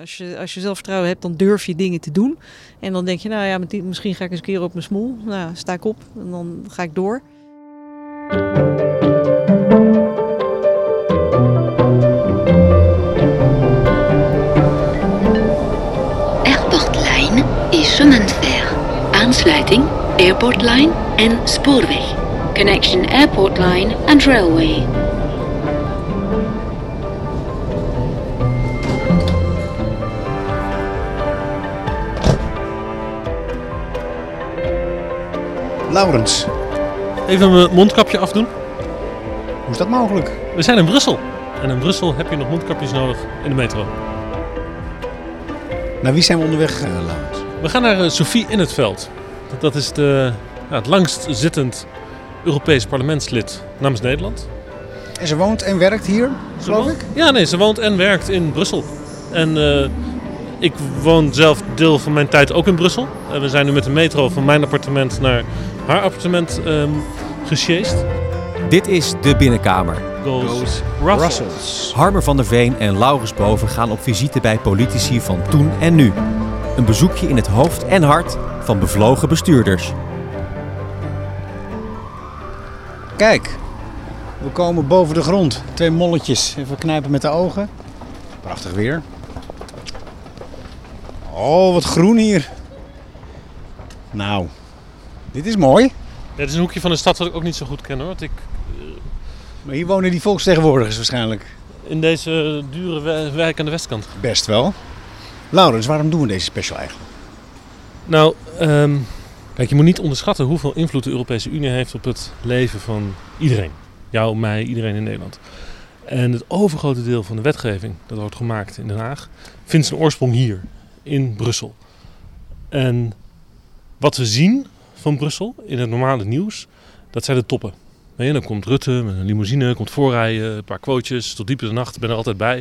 als je, als je zelfvertrouwen hebt, dan durf je dingen te doen. En dan denk je, nou ja, misschien ga ik eens een keer op mijn smoel. Nou, sta ik op en dan ga ik door. Airportlijn is fer. Aansluiting Airport Line en spoorweg. Connection Airport Line and Railway. Laurens, Even mijn mondkapje afdoen. hoe is dat mogelijk? We zijn in Brussel. En in Brussel heb je nog mondkapjes nodig in de metro. Naar wie zijn we onderweg, eh, Laurens? We gaan naar eh, Sophie in het veld. Dat is de, ja, het langst zittend Europees parlementslid namens Nederland. En ze woont en werkt hier, geloof ik? Ja, nee, ze woont en werkt in Brussel. En eh, ik woon zelf deel van mijn tijd ook in Brussel. En we zijn nu met de metro van mijn appartement naar haar appartement ehm gesjeest. Dit is De Binnenkamer. Goes, Brussels. Harmer van der Veen en Laurens Boven gaan op visite bij politici van toen en nu. Een bezoekje in het hoofd en hart van bevlogen bestuurders. Kijk, we komen boven de grond. Twee molletjes. Even knijpen met de ogen. Prachtig weer. Oh, wat groen hier. Nou, dit is mooi. Ja, dit is een hoekje van de stad dat ik ook niet zo goed ken hoor. Want ik, Maar hier wonen die volksvertegenwoordigers waarschijnlijk. in deze dure wijk aan de westkant. Best wel. Laurens, waarom doen we deze special eigenlijk? Nou, ehm, kijk, je moet niet onderschatten hoeveel invloed de Europese Unie heeft op het leven van iedereen. Jou, mij, iedereen in Nederland. En het overgrote deel van de wetgeving dat wordt gemaakt in Den Haag vindt zijn oorsprong hier, in Brussel. En wat we zien van Brussel in het normale nieuws, dat zijn de toppen. Je, dan komt Rutte met een limousine, komt voorrijden, een paar quotejes, tot diep in de nacht, ben er altijd bij.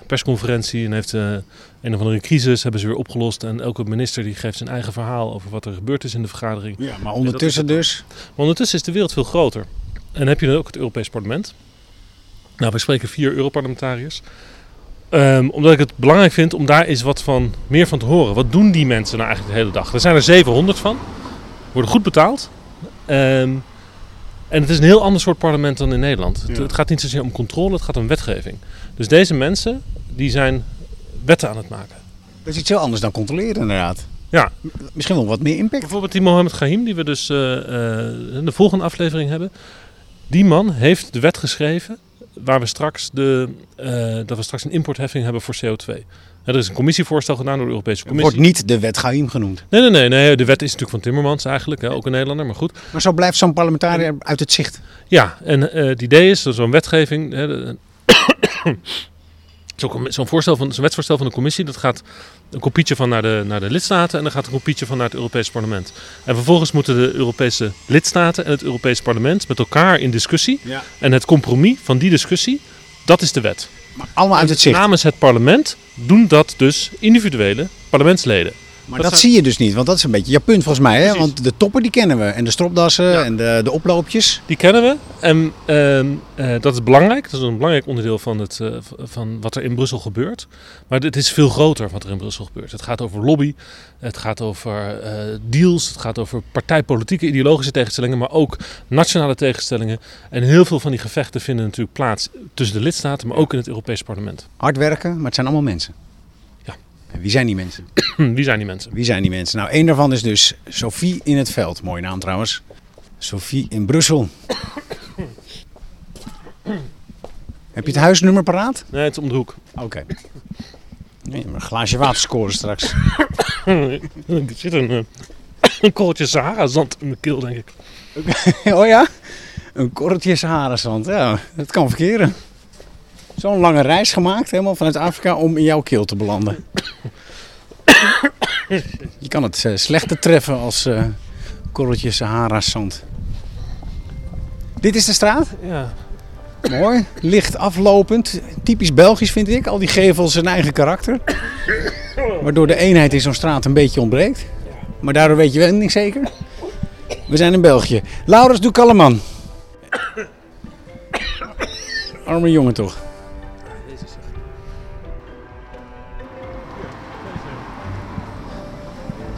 Een persconferentie en heeft eh, een of andere crisis, hebben ze weer opgelost. En elke minister die geeft zijn eigen verhaal over wat er gebeurd is in de vergadering. Ja, maar ondertussen dus. Maar ondertussen is de wereld veel groter. En heb je dan ook het Europees Parlement. Nou, we spreken vier Europarlementariërs. Ehm, omdat ik het belangrijk vind om daar eens wat van, meer van te horen. Wat doen die mensen nou eigenlijk de hele dag? Er zijn er 700 van. Worden goed betaald. Ehm, en het is een heel ander soort parlement dan in Nederland. Het, Ja. het gaat niet zozeer om controle, het gaat om wetgeving. Dus deze mensen, die zijn wetten aan het maken. Dat is iets heel anders dan controleren inderdaad. Ja. Misschien wel wat meer impact. Bijvoorbeeld die Mohammed Gahim, die we dus eh, eh, in de volgende aflevering hebben. Die man heeft de wet geschreven waar we straks, de, eh, dat we straks een importheffing hebben voor CO2. Hè, er is een commissievoorstel gedaan door de Europese Het Commissie. wordt niet de wet Gaim genoemd. Nee, nee, nee, nee. De wet is natuurlijk van Timmermans eigenlijk, hè, ook een Nederlander, maar goed. Maar zo blijft zo'n parlementariër uit het zicht. Ja, en eh, het idee is dat zo'n wetgeving. Hè, de- zo'n zo'n voorstel van, zo'n wetsvoorstel van de commissie, dat gaat een kopietje van naar de, naar de lidstaten en dan gaat een kopietje van naar het Europees Parlement. En vervolgens moeten de Europese lidstaten en het Europees Parlement met elkaar in discussie. Ja. En het compromis van die discussie, dat is de wet. Maar allemaal uit het zicht. Namens het parlement doen dat dus individuele parlementsleden. Maar Dat zie je dus niet, want dat is een beetje je punt volgens mij. Hè? Want de toppen die kennen we. En de stropdassen Ja. en de, de oploopjes. Die kennen we. En ehm, eh, dat is belangrijk. Dat is een belangrijk onderdeel van, het, eh, van wat er in Brussel gebeurt. Maar het is veel groter wat er in Brussel gebeurt. Het gaat over lobby. Het gaat over eh, deals. Het gaat over partijpolitieke, ideologische tegenstellingen. Maar ook nationale tegenstellingen. En heel veel van die gevechten vinden natuurlijk plaats tussen de lidstaten. Maar ook in het Europees parlement. Hard werken, maar het zijn allemaal mensen. Wie zijn die mensen? Wie zijn die mensen? Wie zijn die mensen? Nou, één daarvan is dus Sophie in het veld. Mooie naam trouwens. Sophie in Brussel. Heb je het huisnummer paraat? Nee, het is om de hoek. Oké. Nee, maar een glaasje water scoren straks. er zit een, eh, een korreltje Sahara-zand in mijn keel, denk ik. oh ja? Een korreltje Sahara-zand. Ja, dat kan verkeren. Zo'n lange reis gemaakt, helemaal vanuit Afrika, om in jouw keel te belanden. Je kan het eh, slechter treffen als eh korreltje Sahara-zand. Dit is de straat? Ja. Mooi. Licht aflopend. Typisch Belgisch vind ik. Al die gevels een eigen karakter. Waardoor de eenheid in zo'n straat een beetje ontbreekt. Maar daardoor weet je wel niet zeker. We zijn in België. Laurens, doe kalm man. Arme jongen toch.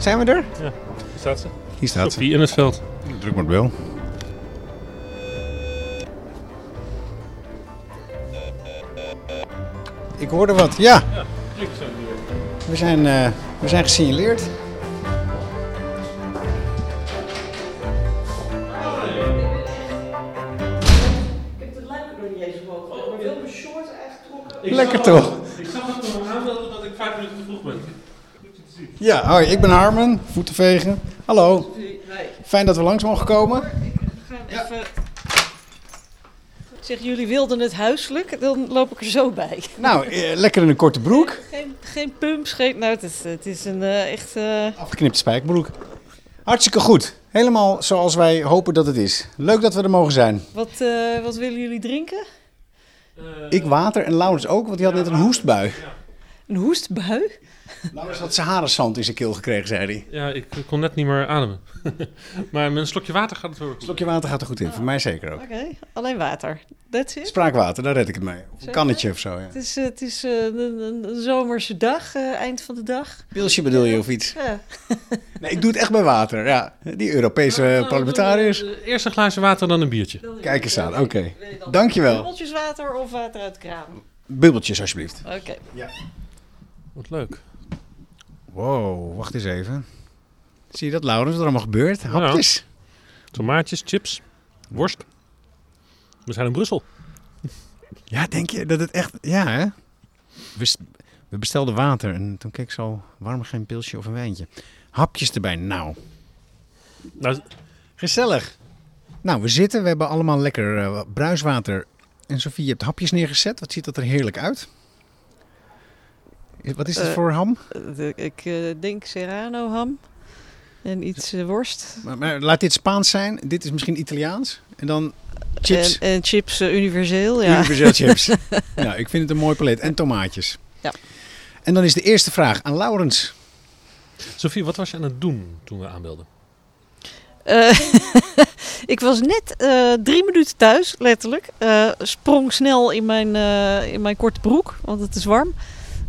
Zijn we er? Hier staat ze. Hier staat ze. Sophie in het veld. Druk maar op bel. Ik hoorde wat. Ja, we zijn, eh, we zijn gesignaleerd. Lekker toch? Ik zag het nog aanmelden dat ik vijf minuten te vroeg ben. Ja, hoi, ik ben Harmen, voeten vegen. Hallo, fijn dat we langs mogen komen. gaan even... Zeg, jullie wilden het huiselijk, dan loop ik er zo bij. Nou, eh, lekker in een korte broek. Geen, geen pumps, geen... Nou, het is, het is een eh, echt... eh, Afgeknipte spijkerbroek. Hartstikke goed. Helemaal zoals wij hopen dat het is. Leuk dat we er mogen zijn. wat, eh, wat willen jullie drinken? Ik water en Laurens ook, want die had net een hoestbui. Een hoestbui? Laurens had Sahara-zand in zijn keel gekregen, zei hij. Ja, ik kon net niet meer ademen. maar met een slokje water gaat het wel. Een slokje water gaat er goed in, voor mij zeker ook. Oké, alleen water. That's it. Spraakwater, daar red ik het mee. Of een kannetje of zo, ja. Het is, eh, het is eh, een, een- een zomerse dag, eh, eind van de dag. Pilsje bedoel je of iets? Ja. Nee, ik doe het echt bij water, ja. Die Europese parlementariërs. Eh, Eerst een glaasje water, dan een biertje. Kijk eens aan, oké. Dankjewel. Bubbeltjes water of water uit de kraan? Bubbeltjes alsjeblieft. Oké. Wat leuk. Wow, wacht eens even. Zie je dat, Laurens, wat er allemaal gebeurt? Hapjes. Tomaatjes, chips, worst. We zijn in Brussel. Ja, denk je dat het echt... Ja, hè? We, bestelden water en toen keek ze al warm geen pilsje of een wijntje. Hapjes erbij, nou. Nou, Gezellig. Nou, we zitten, we hebben allemaal lekker eh, bruiswater. En Sofie, je hebt hapjes neergezet. Wat ziet dat er heerlijk uit? Wat is het Eh, voor ham? De- ik eh, denk serrano ham en iets eh, worst. Maar, maar laat dit Spaans zijn. Dit is misschien Italiaans. En dan chips. En, en chips universeel, ja. Universeel chips. nou, ik vind het een mooi palet. En tomaatjes. Ja. En dan is de eerste vraag aan Laurens. Sophie, wat was je aan het doen toen we aanbelden? Eh, ik was net eh, drie minuten thuis, letterlijk. Eh, sprong snel in mijn, eh, in mijn korte broek, want het is warm.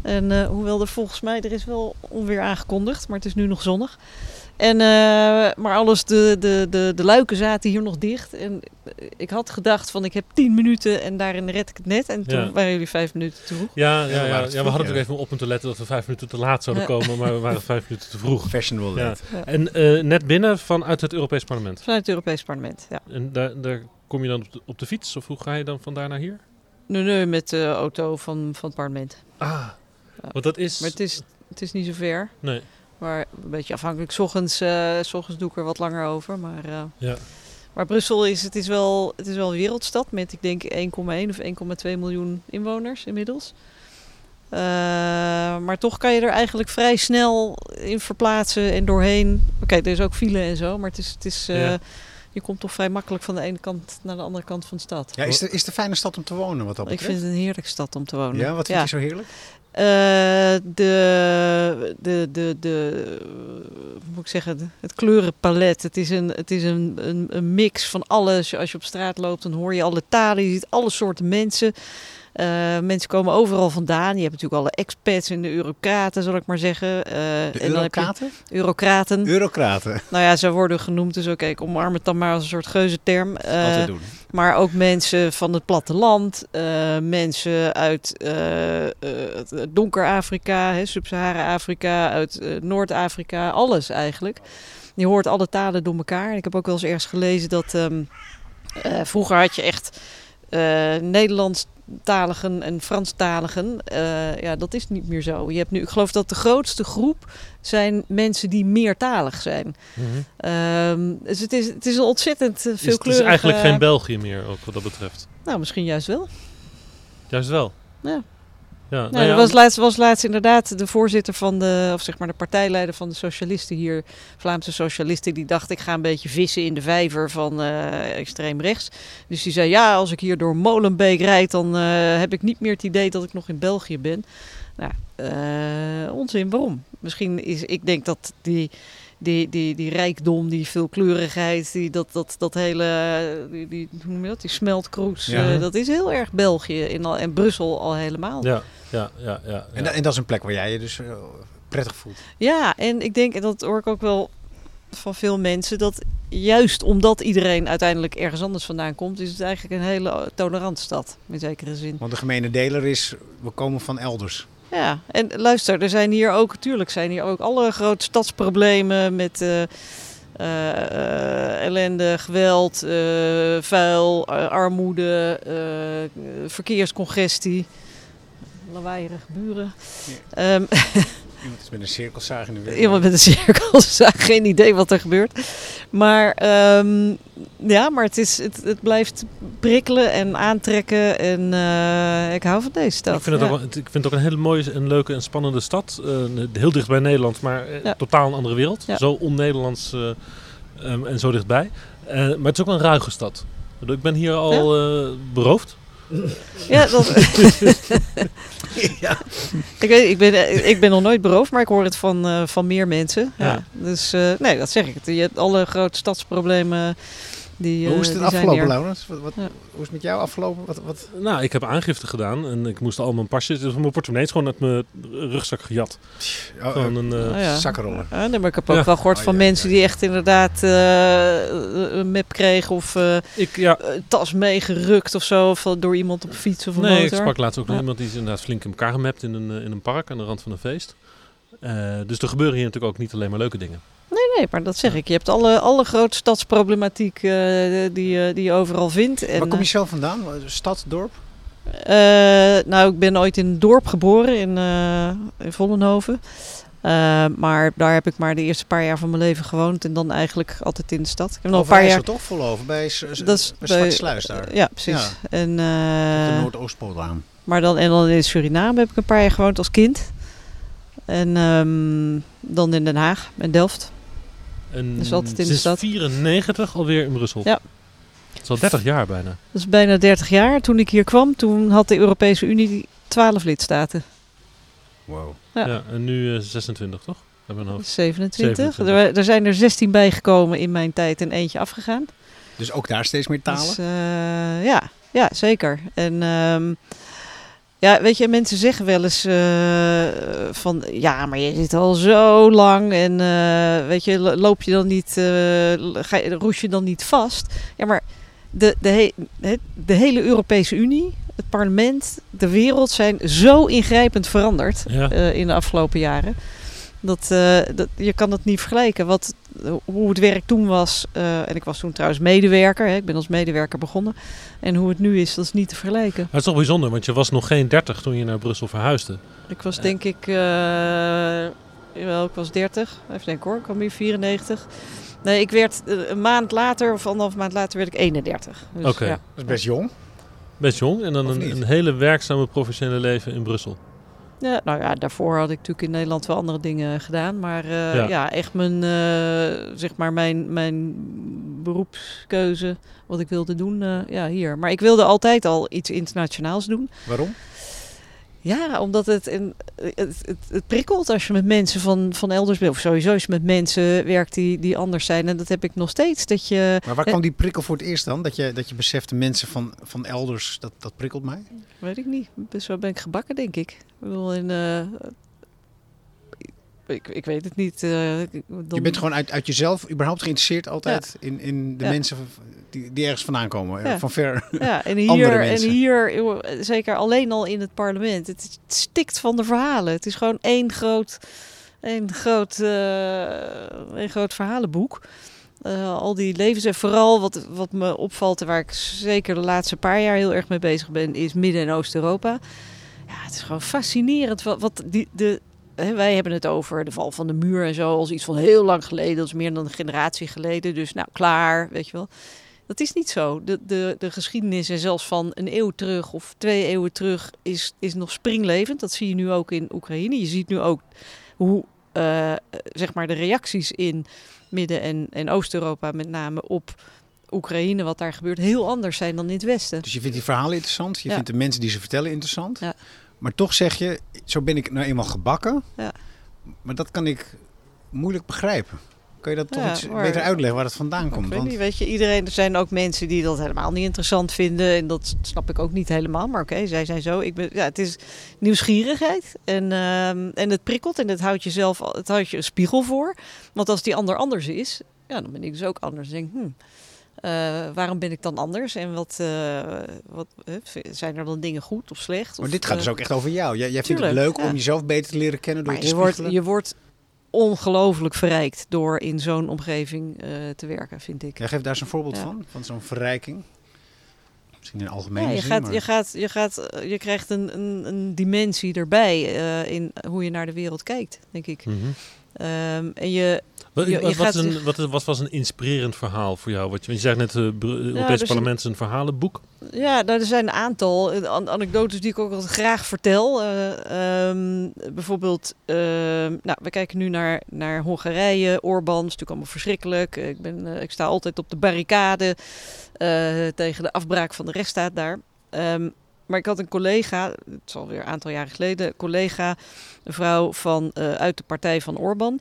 En eh, hoewel er volgens mij, er is wel onweer aangekondigd, maar het is nu nog zonnig. En, eh, maar alles, de, de, de, de luiken zaten hier nog dicht. En ik had gedacht van ik heb tien minuten en daarin red ik het net. En toen Ja. waren jullie vijf minuten te vroeg. Ja, we ja, ja, ja, we hadden ja. natuurlijk even op moeten letten dat we vijf minuten te laat zouden Ja. komen, maar we waren vijf minuten te vroeg. Fashionable Ja. En eh, net binnen vanuit het Europees Parlement. Vanuit het Europees Parlement, ja. En daar, daar kom je dan op de, op de fiets? Of hoe ga je dan van daar naar hier? Nu, nu met de auto van, van het parlement. Ah, want dat is... Maar het is, het is niet zo ver. Nee, Maar een beetje afhankelijk. 's Ochtends, eh, 's ochtends doe ik er wat langer over. Maar, eh, ja. maar Brussel is, het is, wel, het is wel een wereldstad met, ik denk, 1,1 of 1,2 miljoen inwoners inmiddels. Eh, maar toch kan je er eigenlijk vrij snel in verplaatsen en doorheen. Oké, er is ook file en zo, maar het is, het is, eh, Ja. je komt toch vrij makkelijk van de ene kant naar de andere kant van de stad. Ja, is, de, is de fijne stad om te wonen wat dat ik betreft? vind het een heerlijke stad om te wonen. Ja, wat vind je zo heerlijk? Eh, de, de, de, de, hoe moet ik zeggen, het kleurenpalet. Het is, een, het is een, een, een mix van alles. Als je op straat loopt, dan hoor je alle talen. Je ziet alle soorten mensen. Eh, mensen komen overal vandaan. Je hebt natuurlijk alle expats en de eurocraten, zal ik maar zeggen. Eh, De en dan eurocraten? eurocraten. Eurocraten. nou ja, ze worden genoemd. Dus oké, ik omarm het dan maar als een soort geuzenterm. Eh, Altijd doen. Maar ook mensen van het platteland, eh, mensen uit eh, eh, donker Afrika, Sub-Sahara-Afrika, uit Noord-Afrika, alles eigenlijk. Je hoort alle talen door elkaar. Ik heb ook wel eens ergens gelezen dat ehm, eh, vroeger had je echt Nederlandstaligen en Franstaligen. Ja, dat is niet meer zo. Je hebt nu, ik geloof dat de grootste groep zijn mensen die meertalig zijn. Mhm. Ehm, dus het is, het is een ontzettend uh, Dus het is eigenlijk geen België meer, ook wat dat betreft. Nou, misschien juist wel. Juist wel. Ja. Ja, Nou, nou ja, er was laatst, was laatst inderdaad de voorzitter van de, of zeg maar de partijleider van de socialisten hier, Vlaamse socialisten, die dacht ik ga een beetje vissen in de vijver van eh, extreem rechts. Dus die zei ja, als ik hier door Molenbeek rijd, dan eh, heb ik niet meer het idee dat ik nog in België ben. Nou, eh, onzin, waarom? Misschien is, ik denk dat die, die, die, die rijkdom, die veelkleurigheid, die, dat, dat, dat hele, die, die, hoe noem je dat, die smeltkroes, Ja. eh, dat is heel erg België in al, en Brussel al helemaal. ja, ja, ja, ja, En, ja. en dat is een plek waar jij je dus eh, prettig voelt. Ja, en ik denk, en dat hoor ik ook wel van veel mensen, dat juist omdat iedereen uiteindelijk ergens anders vandaan komt, is het eigenlijk een hele tolerante stad, in zekere zin. Want de gemene deler is, we komen van elders. Ja, en luister, er zijn hier ook, natuurlijk zijn hier ook alle grote stadsproblemen met eh, eh, eh, ellende, geweld, vuil, armoede, verkeerscongestie, lawaaierige buren. Ehm, Iemand is met een cirkelzaag in de wereld. Iemand met een cirkelzaag, geen idee wat er gebeurt. Maar, ehm, ja, maar het, is, het, het blijft prikkelen en aantrekken. En eh, ik hou van deze stad. Ik vind, het ja. ook, ik vind het ook een hele mooie en leuke en spannende stad. Eh, heel dicht bij Nederland, maar eh, Ja. totaal een andere wereld. Ja. Zo on-Nederlands eh, ehm, en zo dichtbij. Maar het is ook een ruige stad. Ik ben hier al beroofd. Ja, dat... Ja. ik, weet, ik, ben, ik ben nog nooit beroofd, maar ik hoor het van, eh, van meer mensen. Ja. Ja. Dus eh, nee, dat zeg ik. Je hebt alle grote stadsproblemen. Die, Hoe is eh, het afgelopen. Laurens? Wat, wat, Ja. Hoe is het met jou afgelopen? Wat, wat? Nou, ik heb aangifte gedaan en ik moest al mijn pasjes, dus mijn portemonnee is gewoon uit mijn rugzak gejat. Oh, Gewoon een, eh, Oh, ja. zakkenroller. Ja, nee, maar ik heb ook Ja. wel gehoord Oh, van ja, mensen ja, die echt inderdaad eh, een map kregen of eh, ik, ja, een tas meegerukt of zo. Of door iemand op fiets of een nee, ik sprak laatst ook nog iemand die is inderdaad flink in elkaar gemapt in een, in een park aan de rand van een feest. Eh, dus er gebeuren hier natuurlijk ook niet alleen maar leuke dingen. Nee, maar dat zeg ik. Je hebt alle, alle grote stadsproblematiek eh, die, je- die je overal vindt. En, Waar kom je zelf vandaan? Stad, dorp? eh, nou, ik ben ooit in een dorp geboren in, eh in Vollenhoven. Eh, maar daar heb ik maar de eerste paar jaar van mijn leven gewoond. En dan eigenlijk altijd in de stad. Ik heb nog een paar jaar... toch? Vol bij, Dat bij Sluis daar. Ja, precies. Ja. En, eh, de Noordoostpolaan. Maar dan, en dan in Suriname heb ik een paar jaar gewoond als kind. En ehm, dan in Den Haag en Delft. En Dus altijd in de stad. 94 alweer in Brussel. Ja. Het is al 30 jaar bijna. Dat is bijna 30 jaar. Toen ik hier kwam, toen had de Europese Unie 12 lidstaten. Wow. Ja. Ja. en nu eh, 26, toch? Hebben we een hoofd. 27. 27. Er, er zijn er 16 bijgekomen in mijn tijd en eentje afgegaan. Dus ook daar steeds meer talen? Dus, eh, ja, ja, zeker. En ehm, ja, weet je, mensen zeggen wel eens eh, van ja, maar je zit al zo lang en eh, weet je, lo- loop je dan niet, eh, ga roes je dan niet vast? Ja, maar de, de, he- de hele Europese Unie, het parlement, de wereld zijn zo ingrijpend veranderd Ja. in de afgelopen jaren. Dat, eh, dat, je kan het niet vergelijken. Wat, hoe het werk toen was. eh, en ik was toen trouwens medewerker. Hè, ik ben als medewerker begonnen. En hoe het nu is, dat is niet te vergelijken. Maar het is toch bijzonder, want je was nog geen 30 toen je naar Brussel verhuisde. Ik was denk ik... eh, jawel, ik was 30. Even denken hoor. Ik kwam hier 94. Nee, ik werd een maand later, of anderhalf maand later, werd ik 31. Dus, Oké. ja. Dat is best jong. Best jong en dan een, een hele werkzame professionele leven in Brussel. Ja, nou ja, daarvoor had ik natuurlijk in Nederland wel andere dingen gedaan. Maar eh, Ja. ja. echt mijn, eh, zeg maar mijn, mijn beroepskeuze, wat ik wilde doen, eh, ja, hier. Maar ik wilde altijd al iets internationaals doen. Waarom? Ja, omdat het, het, het, het prikkelt als je met mensen van, van elders bent. Of sowieso als je met mensen werkt die, die anders zijn. En dat heb ik nog steeds. Dat je, Maar waar kwam die prikkel voor het eerst dan? Dat je, dat je besefte mensen van, van elders, dat, dat prikkelt mij? weet ik niet, zo ben ik gebakken denk ik. Ik bedoel, in, eh, ik, ik weet het niet. eh, dan- Je bent gewoon uit, uit jezelf überhaupt geïnteresseerd altijd in, in de Ja. mensen die, die ergens vandaan komen. eh, Ja. Van ver. Ja, en hier, en hier, joh, zeker alleen al in het parlement. Het, stikt van de verhalen. Het is gewoon één groot, één groot, eh, één groot verhalenboek. Eh, al die levens en vooral wat, wat me opvalt en waar ik zeker de laatste paar jaar heel erg mee bezig ben, is Midden- en Oost-Europa. Ja, het is gewoon fascinerend wat, wat die, de, wij hebben het over de val van de muur en zo als iets van heel lang geleden, dat is meer dan een generatie geleden. Dus nou, klaar, weet je wel. Dat is niet zo. De, de, de geschiedenis en zelfs van een eeuw terug of twee eeuwen terug is, is nog springlevend. Dat zie je nu ook in Oekraïne. Je ziet nu ook hoe eh, zeg maar de reacties in Midden- en, en Oost-Europa met name op Oekraïne, wat daar gebeurt, heel anders zijn dan in het Westen. Dus je vindt die verhalen interessant. Je Ja. vindt de mensen die ze vertellen interessant. Ja. Maar toch zeg je, zo ben ik nou eenmaal gebakken. Ja. Maar dat kan ik moeilijk begrijpen. Kan je dat toch Ja, iets maar- beter uitleggen waar het vandaan komt? weet Want niet, weet je, iedereen, er zijn ook mensen die dat helemaal niet interessant vinden. En dat snap ik ook niet helemaal. Maar oké, zij zijn zo. Ik ben, ja, het is nieuwsgierigheid. En, ehm, en het prikkelt en het houdt jezelf, het houdt je een spiegel voor. Want als die ander anders is, ja, dan ben ik dus ook anders. Denk hmm, waarom ben ik dan anders? En wat, eh, wat eh, zijn er dan dingen goed of slecht? maar Of, dit gaat eh, dus ook echt over jou. Jij, jij vindt het leuk om ja. jezelf beter te leren kennen door Maar te je wordt, spiegelen? je wordt ongelooflijk verrijkt door in zo'n omgeving eh, te werken, vind ik. Jij geeft daar eens een voorbeeld Ja. van, van zo'n verrijking. Misschien in algemene Ja, je, zin, gaat, maar- je, gaat, je, gaat, eh, je krijgt een, een, een dimensie erbij eh, in hoe je naar de wereld kijkt, denk ik. Mhm. Ehm, en je, Wat, Je- je wat, gaat een, wat, wat was een inspirerend verhaal voor jou? Wat je, zegt net, het Europese er zijn- parlement is een verhalenboek. ja, nou, er zijn een aantal eh, an- anekdotes die ik ook altijd graag vertel. Eh, ehm, bijvoorbeeld, ehm, nou, we kijken nu naar, naar Hongarije, Orbán, dat is natuurlijk allemaal verschrikkelijk. Ik, ben, eh, ik sta altijd op de barricade tegen de afbraak van de rechtsstaat daar. Ehm, maar ik had een collega, het is alweer een aantal jaren geleden, een collega, een vrouw van, uit de partij van Orbán.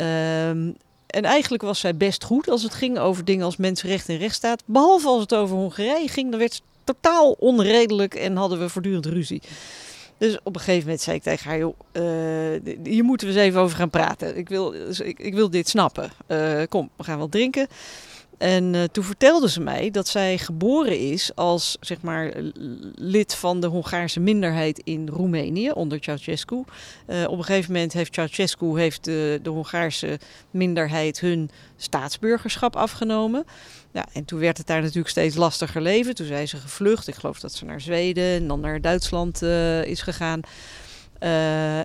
Ehm, en eigenlijk was zij best goed als het ging over dingen als mensenrechten en rechtsstaat. Behalve als het over Hongarije ging, dan werd ze totaal onredelijk en hadden we voortdurend ruzie. Dus op een gegeven moment zei ik tegen haar, joh, eh, hier moeten we eens even over gaan praten. Ik wil, ik, wil dit snappen. Eh, kom, we gaan wel drinken. En eh, toen vertelde ze mij dat zij geboren is als zeg maar, lid van de Hongaarse minderheid in Roemenië onder Ceausescu. Eh, op een gegeven moment heeft Ceausescu heeft de, Hongaarse minderheid hun staatsburgerschap afgenomen. Ja, en toen werd het daar natuurlijk steeds lastiger leven. Toen zijn ze gevlucht. Ik geloof dat ze naar Zweden en dan naar Duitsland eh, is gegaan.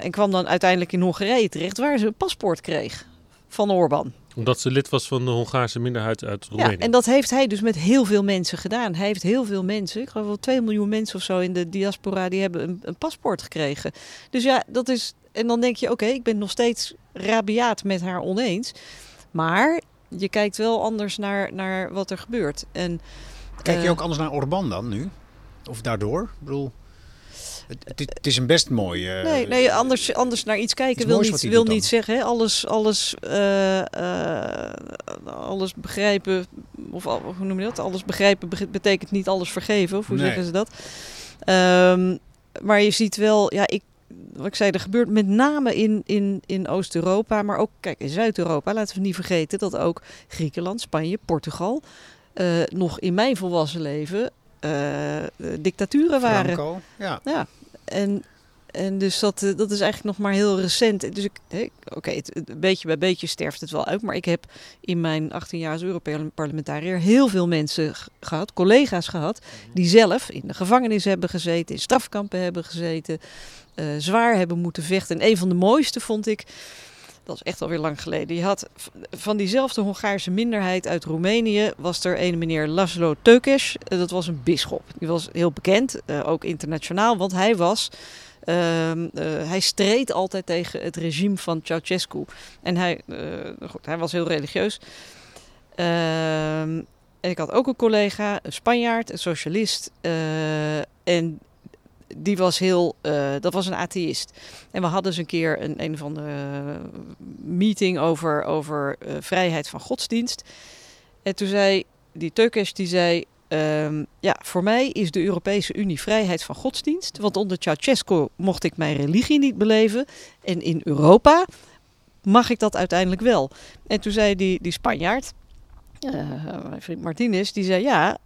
En kwam dan uiteindelijk in Hongarije terecht, waar ze een paspoort kreeg van Orbán. Omdat ze lid was van de Hongaarse minderheid uit Roemenië. Ja, en dat heeft hij dus met heel veel mensen gedaan. Hij heeft heel veel mensen, ik geloof wel 2 miljoen mensen of zo in de diaspora, die hebben een, een paspoort gekregen. Dus ja, dat is. En dan denk je, oké, ik ben nog steeds rabiaat met haar oneens. Maar je kijkt wel anders naar, naar wat er gebeurt. En, Kijk je eh, ook anders naar Orbán dan nu? Of daardoor? Ik bedoel, het, het, is een best mooi... eh, Nee, nee anders, anders naar iets kijken wil niet, wil niet zeggen. Hè? Alles, alles, eh, eh, alles begrijpen, of hoe noem je dat? Alles begrijpen betekent niet alles vergeven, of hoe Nee. zeggen ze dat? Ehm, maar je ziet wel, ja, ik, wat ik zei, er gebeurt met name in, in, in Oost-Europa, maar ook, kijk, in Zuid-Europa, laten we niet vergeten dat ook Griekenland, Spanje, Portugal, nog in mijn volwassen leven dictaturen waren. Franco, ja. Ja, en, en dus dat, eh, dat is eigenlijk nog maar heel recent. Dus ik, oké, beetje bij beetje sterft het wel uit. Maar ik heb in mijn 18 jaar als Europarlementariër heel veel mensen gehad, collega's gehad, die zelf in de gevangenis hebben gezeten, in strafkampen hebben gezeten, eh, zwaar hebben moeten vechten. En een van de mooiste vond ik, dat is echt alweer lang geleden. Je had van diezelfde Hongaarse minderheid uit Roemenië was er een meneer Laszlo Tökes. Eh, Dat was een bisschop. Die was heel bekend, eh, ook internationaal, want hij was. ehm, eh, hij streed altijd tegen het regime van Ceausescu. En hij, goed, hij was heel religieus. Ehm, en ik had ook een collega, een Spanjaard, een socialist. en die was heel, eh, dat was een atheïst. En we hadden eens een keer een, een van de meeting over, over eh, vrijheid van godsdienst. En toen zei die Teukes, die zei... ehm, ja, voor mij is de Europese Unie vrijheid van godsdienst. Want onder Ceausescu mocht ik mijn religie niet beleven. En in Europa mag ik dat uiteindelijk wel. En toen zei die, die Spanjaard, eh, mijn vriend Martinez, die zei... Ja,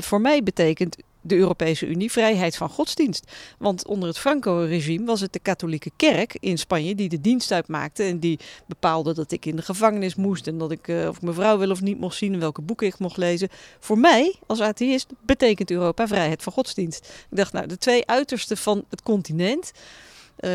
voor mij betekent de Europese Unie vrijheid van godsdienst. Want onder het Franco-regime was het de katholieke kerk in Spanje die de dienst uitmaakte en die bepaalde dat ik in de gevangenis moest en dat ik eh, of ik mijn vrouw wel of niet mocht zien en welke boeken ik mocht lezen. Voor mij als atheïst betekent Europa vrijheid van godsdienst. Ik dacht, nou, de twee uitersten van het continent. Eh,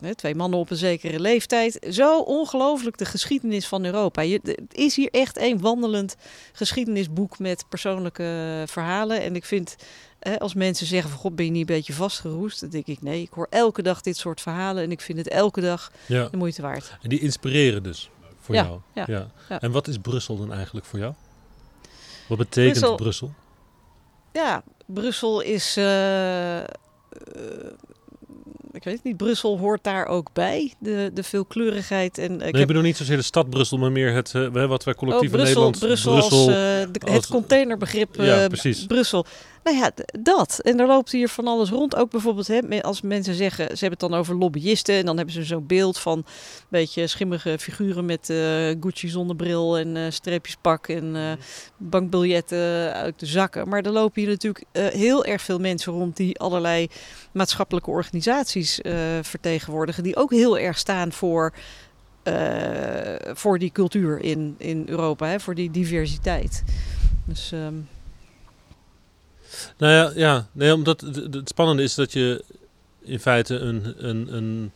hè, twee mannen op een zekere leeftijd. Zo ongelooflijk de geschiedenis van Europa. Je, het is hier echt een wandelend geschiedenisboek met persoonlijke verhalen. En ik vind, hè, als mensen zeggen van god ben je niet een beetje vastgeroest, dan denk ik nee, ik hoor elke dag dit soort verhalen en ik vind het elke dag Ja. de moeite waard. En die inspireren dus voor Ja, jou. ja, ja. En wat is Brussel dan eigenlijk voor jou? Wat betekent Brussel- Brussel? Ja, Brussel is. eh, eh, ik weet het niet, Brussel hoort daar ook bij. De, de veelkleurigheid. En, nee, ik bedoel niet zozeer de stad Brussel, maar meer het, uh, wat wij collectief oh, Brussel, in Nederland... Brussel, Brussel als, uh, de, als, het containerbegrip ja, Brussel. Nou ja, dat. En er loopt hier van alles rond. Ook bijvoorbeeld hè, als mensen zeggen, ze hebben het dan over lobbyisten. En dan hebben ze zo'n beeld van een beetje schimmige figuren met uh, Gucci zonnebril en uh, streepjespak en uh, bankbiljetten uit de zakken. Maar er lopen hier natuurlijk heel erg veel mensen rond die allerlei maatschappelijke organisaties vertegenwoordigen. Die ook heel erg staan voor. voor die cultuur in, in Europa, hè, voor die diversiteit. Dus um, nou ja, ja nee, omdat het, het, spannende is dat je in feite een, een, een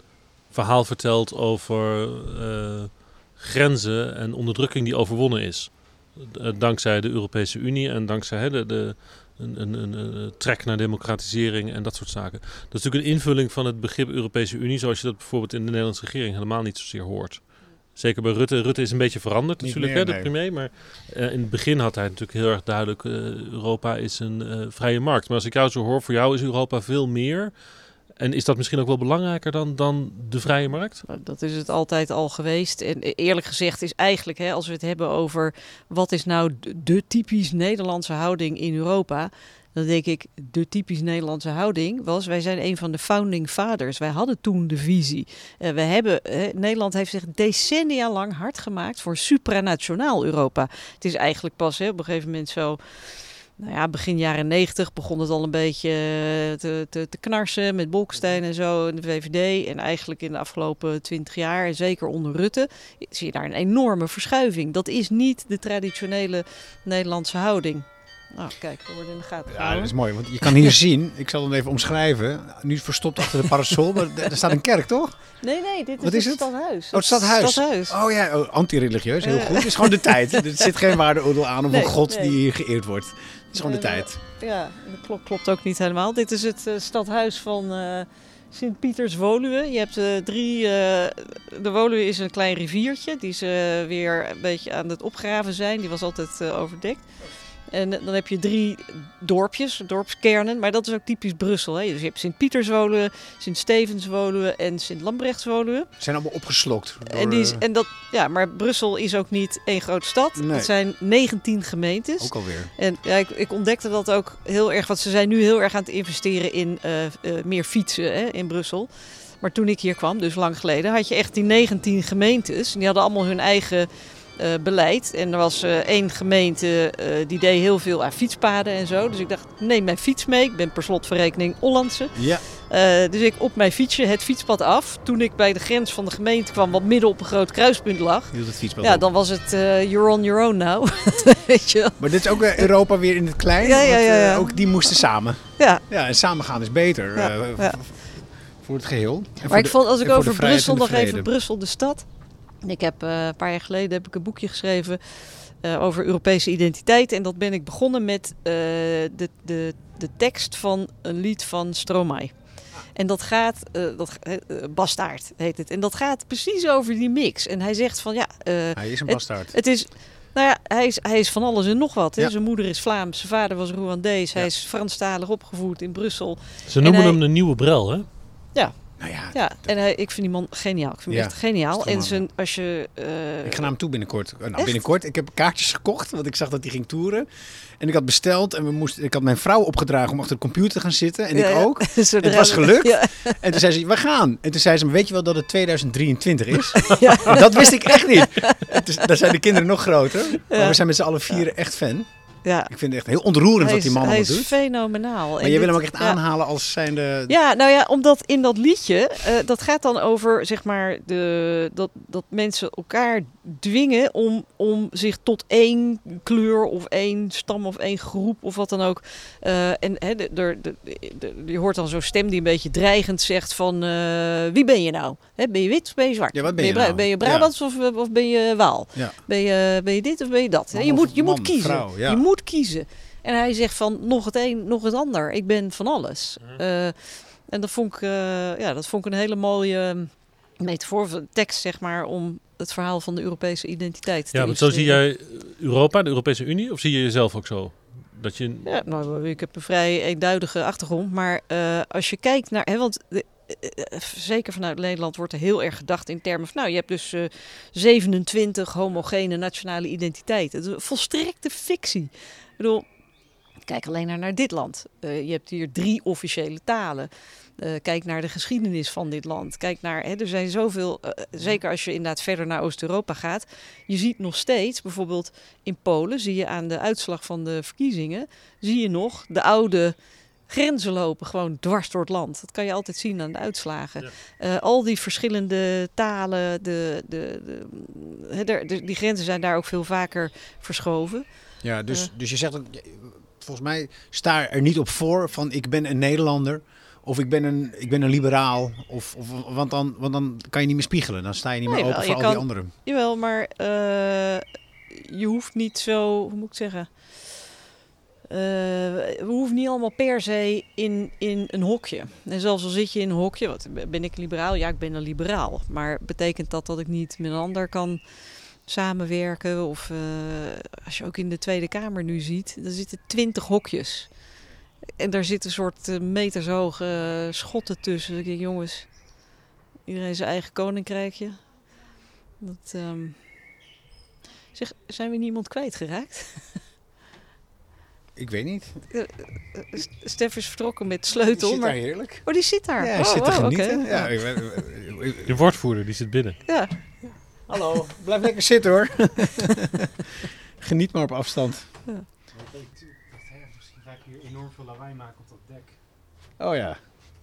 verhaal vertelt over uh, grenzen en onderdrukking die overwonnen is. Dankzij de Europese Unie en dankzij de, de, een, een, een, een, trek naar democratisering en dat soort zaken. Dat is natuurlijk een invulling van het begrip Europese Unie, zoals je dat bijvoorbeeld in de Nederlandse regering helemaal niet zozeer hoort. Zeker bij Rutte. Rutte is een beetje veranderd Niet natuurlijk, meer, hè, de nee. premier. Maar uh, in het begin had hij natuurlijk heel erg duidelijk... Uh, Europa is een uh, vrije markt. Maar als ik jou zo hoor, voor jou is Europa veel meer. En is dat misschien ook wel belangrijker dan, dan de vrije markt? Dat is het altijd al geweest. En eerlijk gezegd is eigenlijk, hè, als we het hebben over... wat is nou de typisch Nederlandse houding in Europa... Dan denk ik, de typisch Nederlandse houding was... wij zijn een van de founding fathers. Wij hadden toen de visie. Uh, we hebben, Nederland heeft zich decennia lang hard gemaakt... voor supranationaal Europa. Het is eigenlijk pas hè, op een gegeven moment zo... Nou ja, begin jaren negentig begon het al een beetje te, te, te knarsen met Bolkestein en zo in de VVD. En eigenlijk in de afgelopen twintig jaar, zeker onder Rutte, zie je daar een enorme verschuiving. Dat is niet de traditionele Nederlandse houding. Nou, kijk, we worden in de gaten Ja, dat is mooi, want je kan hier zien, ik zal het even omschrijven, nu verstopt achter de parasol, maar er staat een kerk, toch? Nee, nee, dit is, Wat is het het? stadhuis. Oh, het stadhuis. stadhuis. Oh ja, oh, anti-religieus, heel goed. Het is gewoon de tijd. Er zit geen waardeoordeel aan Nee, een god nee. die hier geëerd wordt. Het is gewoon de eh, tijd. Ja, dat klopt, klopt ook niet helemaal. Dit is het eh, stadhuis van eh Sint-Pieters-Woluwe. Je hebt eh, drie... eh, de Woluwe is een klein riviertje. Die ze weer een beetje aan het opgraven zijn. Die was altijd eh, overdekt. En dan heb je drie dorpjes, dorpskernen. Maar dat is ook typisch Brussel. Hè? Dus je hebt Sint-Pieters-Woluwe, Sint-Stevens-Woluwe en Sint-Lambrechts-Woluwe. Ze zijn allemaal opgeslokt. Door, En, die is, eh, en dat, ja, maar Brussel is ook niet één grote stad. Nee. Het zijn 19 gemeentes. ook alweer. En ja, ik, ik ontdekte dat ook heel erg, want ze zijn nu heel erg aan het investeren in eh, eh, meer fietsen hè, in Brussel. Maar toen ik hier kwam, dus lang geleden, had je echt die 19 gemeentes. En die hadden allemaal hun eigen beleid. En er was eh, één gemeente eh, die deed heel veel aan fietspaden en zo. Dus ik dacht, neem mijn fiets mee. Ik ben per slot van rekening Hollandse. Ja, Eh, dus ik op mijn fietsje het fietspad af. Toen ik bij de grens van de gemeente kwam, wat midden op een groot kruispunt lag. hield het fietspad Ja, op. dan was het eh, you're on your own now. Weet je wel. Maar dit is ook Europa weer in het klein. Ja, ja, ja, eh, ook die moesten samen. Ja, Ja, en samengaan is beter eh, voor het geheel. En Maar ik vond als ik over Brussel nog even. Brussel de stad. Ik heb eh, een paar jaar geleden heb ik een boekje geschreven eh, over Europese identiteit. En dat ben ik begonnen met eh, de, de, de tekst van een lied van Stromae. En dat gaat, eh dat, Bastaard heet het. En dat gaat precies over die mix. En hij zegt van ja, eh, Hij is een bastaard. het is, nou ja, hij is, hij is van alles en nog wat. Hè. Ja. Zijn moeder is Vlaams, zijn vader was Rwandees. Hij Ja. is Franstalig opgevoed in Brussel. Ze noemen hij- hem de nieuwe Brel, hè? Nou ja, Ja, en hij, ik vind die man geniaal. Ik vind hem Ja, echt geniaal. En zijn, als je... eh, Ik ga naar hem toe binnenkort. Eh, Nou, Echt? binnenkort. Ik heb kaartjes gekocht, want ik zag dat hij ging toeren. En ik had besteld en we moesten, ik had mijn vrouw opgedragen om achter de computer te gaan zitten. En ja, ik ook. Zodra Het was gelukt. En toen zei ze, we gaan. En toen zei ze, maar weet je wel dat het 2023 is? Dat wist ik echt niet. En toen- dan zijn de kinderen nog groter. Maar we zijn met z'n allen vier echt fan. Ja. Ik vind het echt heel ontroerend Hij wat is, die man allemaal is doet. fenomenaal. Maar En je wil hem ook echt ja. aanhalen als zijnde... Ja, nou ja, omdat in dat liedje, eh, dat gaat dan over, zeg maar, de, dat, dat mensen elkaar dwingen om, om zich tot één kleur of één stam of één groep of wat dan ook. eh, en hè, de, de, de, je hoort dan zo'n stem die een beetje dreigend zegt van, eh, wie ben je nou? Hè, ben je wit of ben je zwart? Ja, ben je Bra- nou? Ben je Brabants of, of ben je Waal? Ja. Ben, je, ben je dit of ben je dat? Hè, je moet, je man, moet kiezen. vrouw. Je moet kiezen. En hij zegt van nog het een, nog het ander. Ik ben van alles. Eh, en dat vond, ik, eh, ja, dat vond ik een hele mooie metafoor, van tekst, zeg maar, om het verhaal van de Europese identiteit te Ja, want zo zie jij Europa, de Europese Unie, of zie je jezelf ook zo? Dat je... Ja, nou, ik heb een vrij eenduidige achtergrond. Maar eh, als je kijkt naar. Hè, want de- eh, zeker vanuit Nederland wordt er heel erg gedacht in termen van, nou, je hebt dus uh, 27 homogene nationale identiteiten. Het is een volstrekte fictie. Ik bedoel, kijk alleen naar, naar dit land. Uh, je hebt hier drie officiële talen. Uh, kijk naar de geschiedenis van dit land. Kijk naar, hè, er zijn zoveel, uh, zeker als je inderdaad verder naar Oost-Europa gaat. Je ziet nog steeds, bijvoorbeeld in Polen, zie je aan de uitslag van de verkiezingen, zie je nog de oude grenzen lopen, gewoon dwars door het land. Dat kan je altijd zien aan de uitslagen. Ja. Uh, al die verschillende talen, de, de, de, de, de, die grenzen zijn daar ook veel vaker verschoven. Ja, dus, dus je zegt, dat, volgens mij sta er niet op voor van ik ben een Nederlander. Of ik ben een, ik ben een liberaal. Of, of, want, dan, want dan kan je niet meer spiegelen. Dan sta je niet meer nee, open voor al kan, die anderen. Jawel, maar uh, je hoeft niet zo, hoe moet ik zeggen... Uh, we hoeven niet allemaal per se in, in een hokje. En zelfs al zit je in een hokje, wat, ben ik liberaal? Ja, ik ben een liberaal. Maar betekent dat dat ik niet met een ander kan samenwerken? Of uh, als je ook in de Tweede Kamer nu ziet, er zitten twintig hokjes. En daar zitten een soort uh, metershoge schotten tussen. Ik denk, jongens, iedereen zijn eigen koninkrijkje. Dat, um... zeg, zijn we niemand kwijtgeraakt? Ik weet niet. Uh, Stef is vertrokken met sleutel. Die zit maar... daar heerlijk. Oh, die zit daar. Ja, hij oh, zit te wow, genieten. okay. Ja, ik, De woordvoerder, die zit binnen. Ja. Hallo, blijf lekker zitten hoor. Geniet maar op afstand. Ja. Hier enorm veel lawaai maken op dat dek. Oh ja.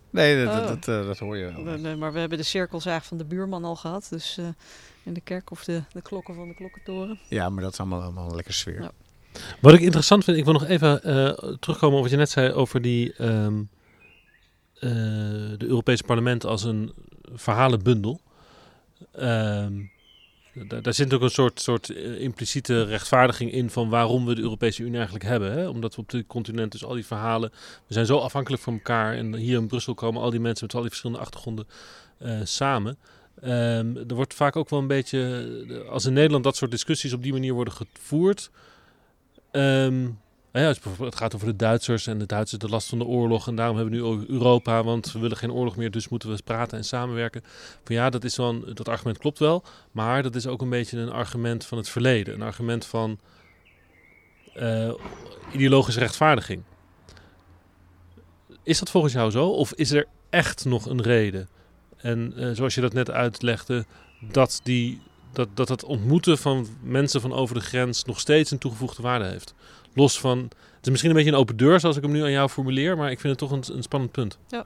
Nee, dat, Oh. dat, dat, uh, dat hoor je wel. Nee, nee, maar we hebben de cirkelzaag van de buurman al gehad. Dus uh, in de kerk of de, de klokken van de klokkentoren. Ja, maar dat is allemaal, allemaal een lekker sfeer. Ja. Wat ik interessant vind, ik wil nog even uh, terugkomen op wat je net zei over die, um, de Europese parlement als een verhalenbundel. Um, daar, zit ook een soort, soort uh, impliciete rechtvaardiging in van waarom we de Europese Unie eigenlijk hebben. Hè? Omdat we op dit continent dus al die verhalen, we zijn zo afhankelijk van elkaar. En hier in Brussel komen al die mensen met al die verschillende achtergronden uh, samen. Um, er wordt vaak ook wel een beetje, als in Nederland dat soort discussies op die manier worden gevoerd. Um, ja, het gaat over de Duitsers en de Duitsers de last van de oorlog. En daarom hebben we nu Europa, want we willen geen oorlog meer, dus moeten we praten en samenwerken. Van ja, dat, is een, dat argument klopt wel, maar dat is ook een beetje een argument van het verleden. Een argument van uh, ideologische rechtvaardiging. Is dat volgens jou zo? Of is er echt nog een reden? En uh, zoals je dat net uitlegde, dat, die, dat, dat het ontmoeten van mensen van over de grens nog steeds een toegevoegde waarde heeft. Los van, het is misschien een beetje een open deur zoals ik hem nu aan jou formuleer, maar ik vind het toch een, een spannend punt. Ja,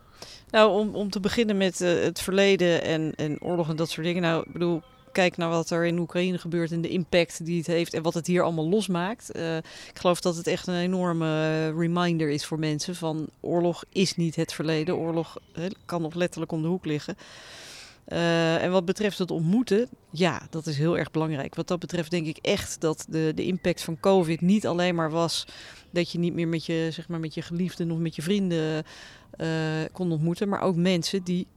nou om, om te beginnen met uh, het verleden en, en oorlog en dat soort dingen. Nou, ik bedoel, kijk naar wat er in Oekraïne gebeurt en de impact die het heeft en wat het hier allemaal losmaakt. Uh, ik geloof dat het echt een enorme reminder is voor mensen van oorlog is niet het verleden. Oorlog kan nog letterlijk om de hoek liggen. Uh, en wat betreft het ontmoeten, ja, dat is heel erg belangrijk. Wat dat betreft denk ik echt dat de, de impact van COVID niet alleen maar was dat je niet meer met je, zeg maar, met je geliefden of met je vrienden uh, kon ontmoeten, maar ook mensen die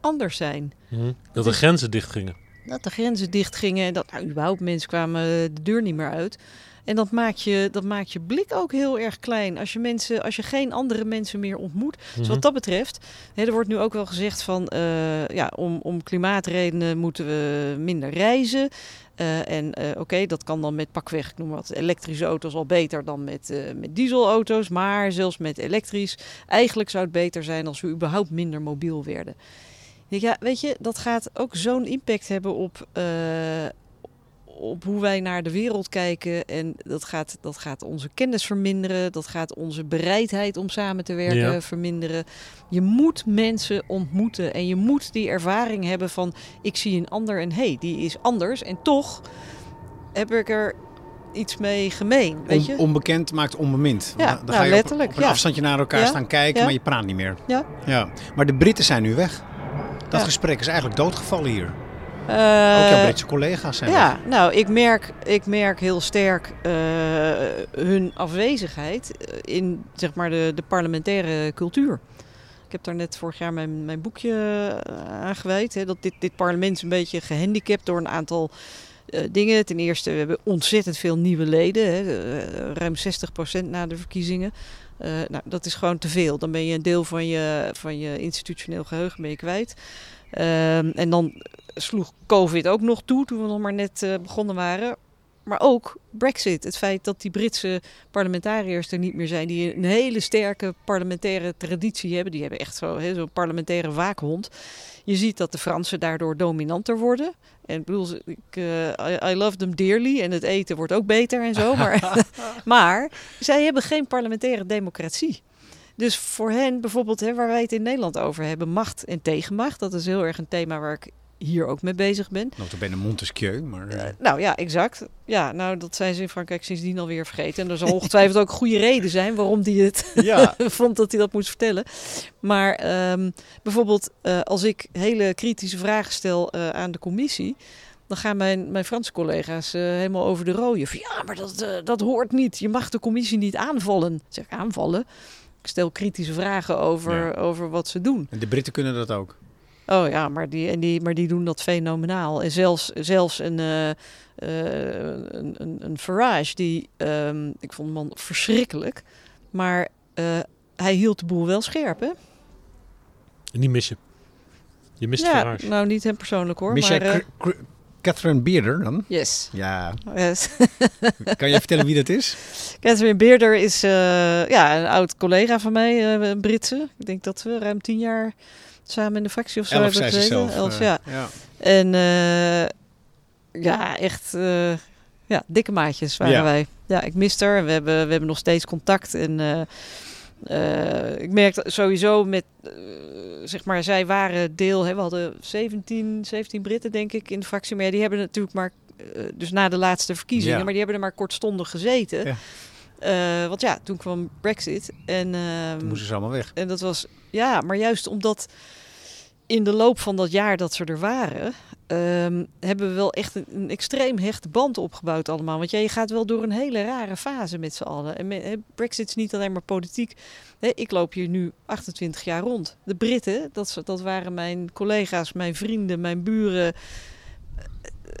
anders zijn. Mm-hmm. Dat de grenzen dicht gingen. Dat de grenzen dicht gingen en dat nou, überhaupt mensen kwamen de deur niet meer uit. En dat maakt, je, dat maakt je blik ook heel erg klein. Als je, mensen, als je geen andere mensen meer ontmoet. Mm-hmm. Dus wat dat betreft, hè, er wordt nu ook wel gezegd van uh, ja, om, om klimaatredenen moeten we minder reizen. Uh, en uh, oké, okay, dat kan dan met pakweg, ik noem wat, elektrische auto's al beter dan met, uh, met dieselauto's. Maar zelfs met elektrisch, eigenlijk zou het beter zijn als we überhaupt minder mobiel werden. Ja, weet je, dat gaat ook zo'n impact hebben op, op hoe wij naar de wereld kijken. En dat gaat, dat gaat onze kennis verminderen. Dat gaat onze bereidheid om samen te werken ja. verminderen. Je moet mensen ontmoeten. En je moet die ervaring hebben van... ik zie een ander en hé, hey, die is anders. En toch heb ik er iets mee gemeen, weet je? On, onbekend maakt onbemind. Ja, dan nou, ga je letterlijk, op, op een ja. afstandje naar elkaar ja. staan kijken, ja. maar je praat niet meer. Ja. ja. Maar de Britten zijn nu weg. Dat Ja. gesprek is eigenlijk doodgevallen hier. Ook jouw Britse collega's zijn Ja, nou, ik merk, ik merk heel sterk uh, hun afwezigheid in zeg maar, de, de parlementaire cultuur. Ik heb daar net vorig jaar mijn, mijn boekje aan gewijd. Hè, dat dit, dit parlement is een beetje gehandicapt door een aantal uh, dingen. Ten eerste, we hebben ontzettend veel nieuwe leden. Hè, uh, ruim 60% na de verkiezingen. Eh, nou, dat is gewoon te veel. Dan ben je een deel van je, van je institutioneel geheugen je kwijt. Ehm, en dan sloeg COVID ook nog toe toen we nog maar net eh, begonnen waren. Maar ook Brexit. Het feit dat die Britse parlementariërs er niet meer zijn. Die een hele sterke parlementaire traditie hebben. Die hebben echt zo- zo'n parlementaire waakhond. Je ziet dat de Fransen daardoor dominanter worden. En ik bedoel, ik, eh, I, I love them dearly. En het eten wordt ook beter en zo. Maar, maar zij hebben geen parlementaire democratie. Dus voor hen bijvoorbeeld, hè, waar wij het in Nederland over hebben, macht en tegenmacht. Dat is heel erg een thema waar ik hier ook mee bezig ben. Notabene Montesquieu, maar... Eh, nou ja, exact. Ja, nou dat zijn ze in Frankrijk sindsdien alweer vergeten. En er zal ongetwijfeld ook goede reden zijn waarom die het ja. vond dat hij dat moest vertellen. Maar ehm, bijvoorbeeld eh, als ik hele kritische vragen stel aan de commissie... dan gaan mijn, mijn Franse collega's helemaal over de rode. Van, ja, maar dat, dat hoort niet. Je mag de commissie niet aanvallen. Ik zeg aanvallen? Ik stel kritische vragen over, Ja. over wat ze doen. En de Britten kunnen dat ook. Oh ja, maar die, en die, maar die doen dat fenomenaal. En zelfs, zelfs een, eh, eh, een, een, een Farage, die, ehm, ik vond de man verschrikkelijk. Maar eh, hij hield de boel wel scherp, hè? En die mis je. Je mist ja, Farage. nou niet hem persoonlijk hoor. Mis maar, jij eh, Cr- Cr- Catherine Bearder dan? yes. Ja. yes. Kan je vertellen wie dat is? Catherine Bearder is eh, ja, een oud collega van mij, eh, een Britse. Ik denk dat we ruim tien jaar samen in de fractie of zo Elf hebben ze gezeten. Elf, eh, ja. ja. En eh, ja, echt eh, ja, dikke maatjes waren Ja. wij. Ja, ik mis haar. We hebben, we hebben nog steeds contact. En ik merk sowieso met, zeg maar, zij waren deel. Hè, we hadden 17, 17 Britten denk ik in de fractie. Maar ja, die hebben natuurlijk maar, dus na de laatste verkiezingen, Ja. maar die hebben er maar kortstondig gezeten. Eh, want ja, toen kwam Brexit. En, ehm, Toen moesten ze allemaal weg. en dat was, ja, maar juist omdat in de loop van dat jaar dat ze er waren, ehm, hebben we wel echt een, een extreem hechte band opgebouwd allemaal. Want ja, je gaat wel door een hele rare fase met z'n allen. En Brexit is niet alleen maar politiek. Hè, ik loop hier nu 28 jaar rond. De Britten, dat, dat waren mijn collega's, mijn vrienden, mijn buren.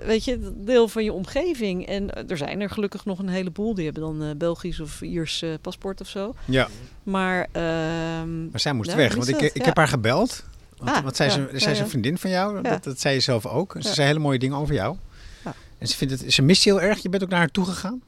Weet je, deel van je omgeving. En eh, er zijn er gelukkig nog een heleboel. Die hebben dan eh, Belgisch of Iers eh, paspoort of zo. Ja, Maar, ehm, maar zij moest Ja, weg. Want is ik, ik Ja. heb haar gebeld. Want, Ah, want zij, is, ja, een, ja, zij is een vriendin van jou. Ja. Dat, dat zei je zelf ook. Ze Ja. zei hele mooie dingen over jou. Ja. En ze, vindt het, ze mist je heel erg. Je bent ook naar haar toegegaan.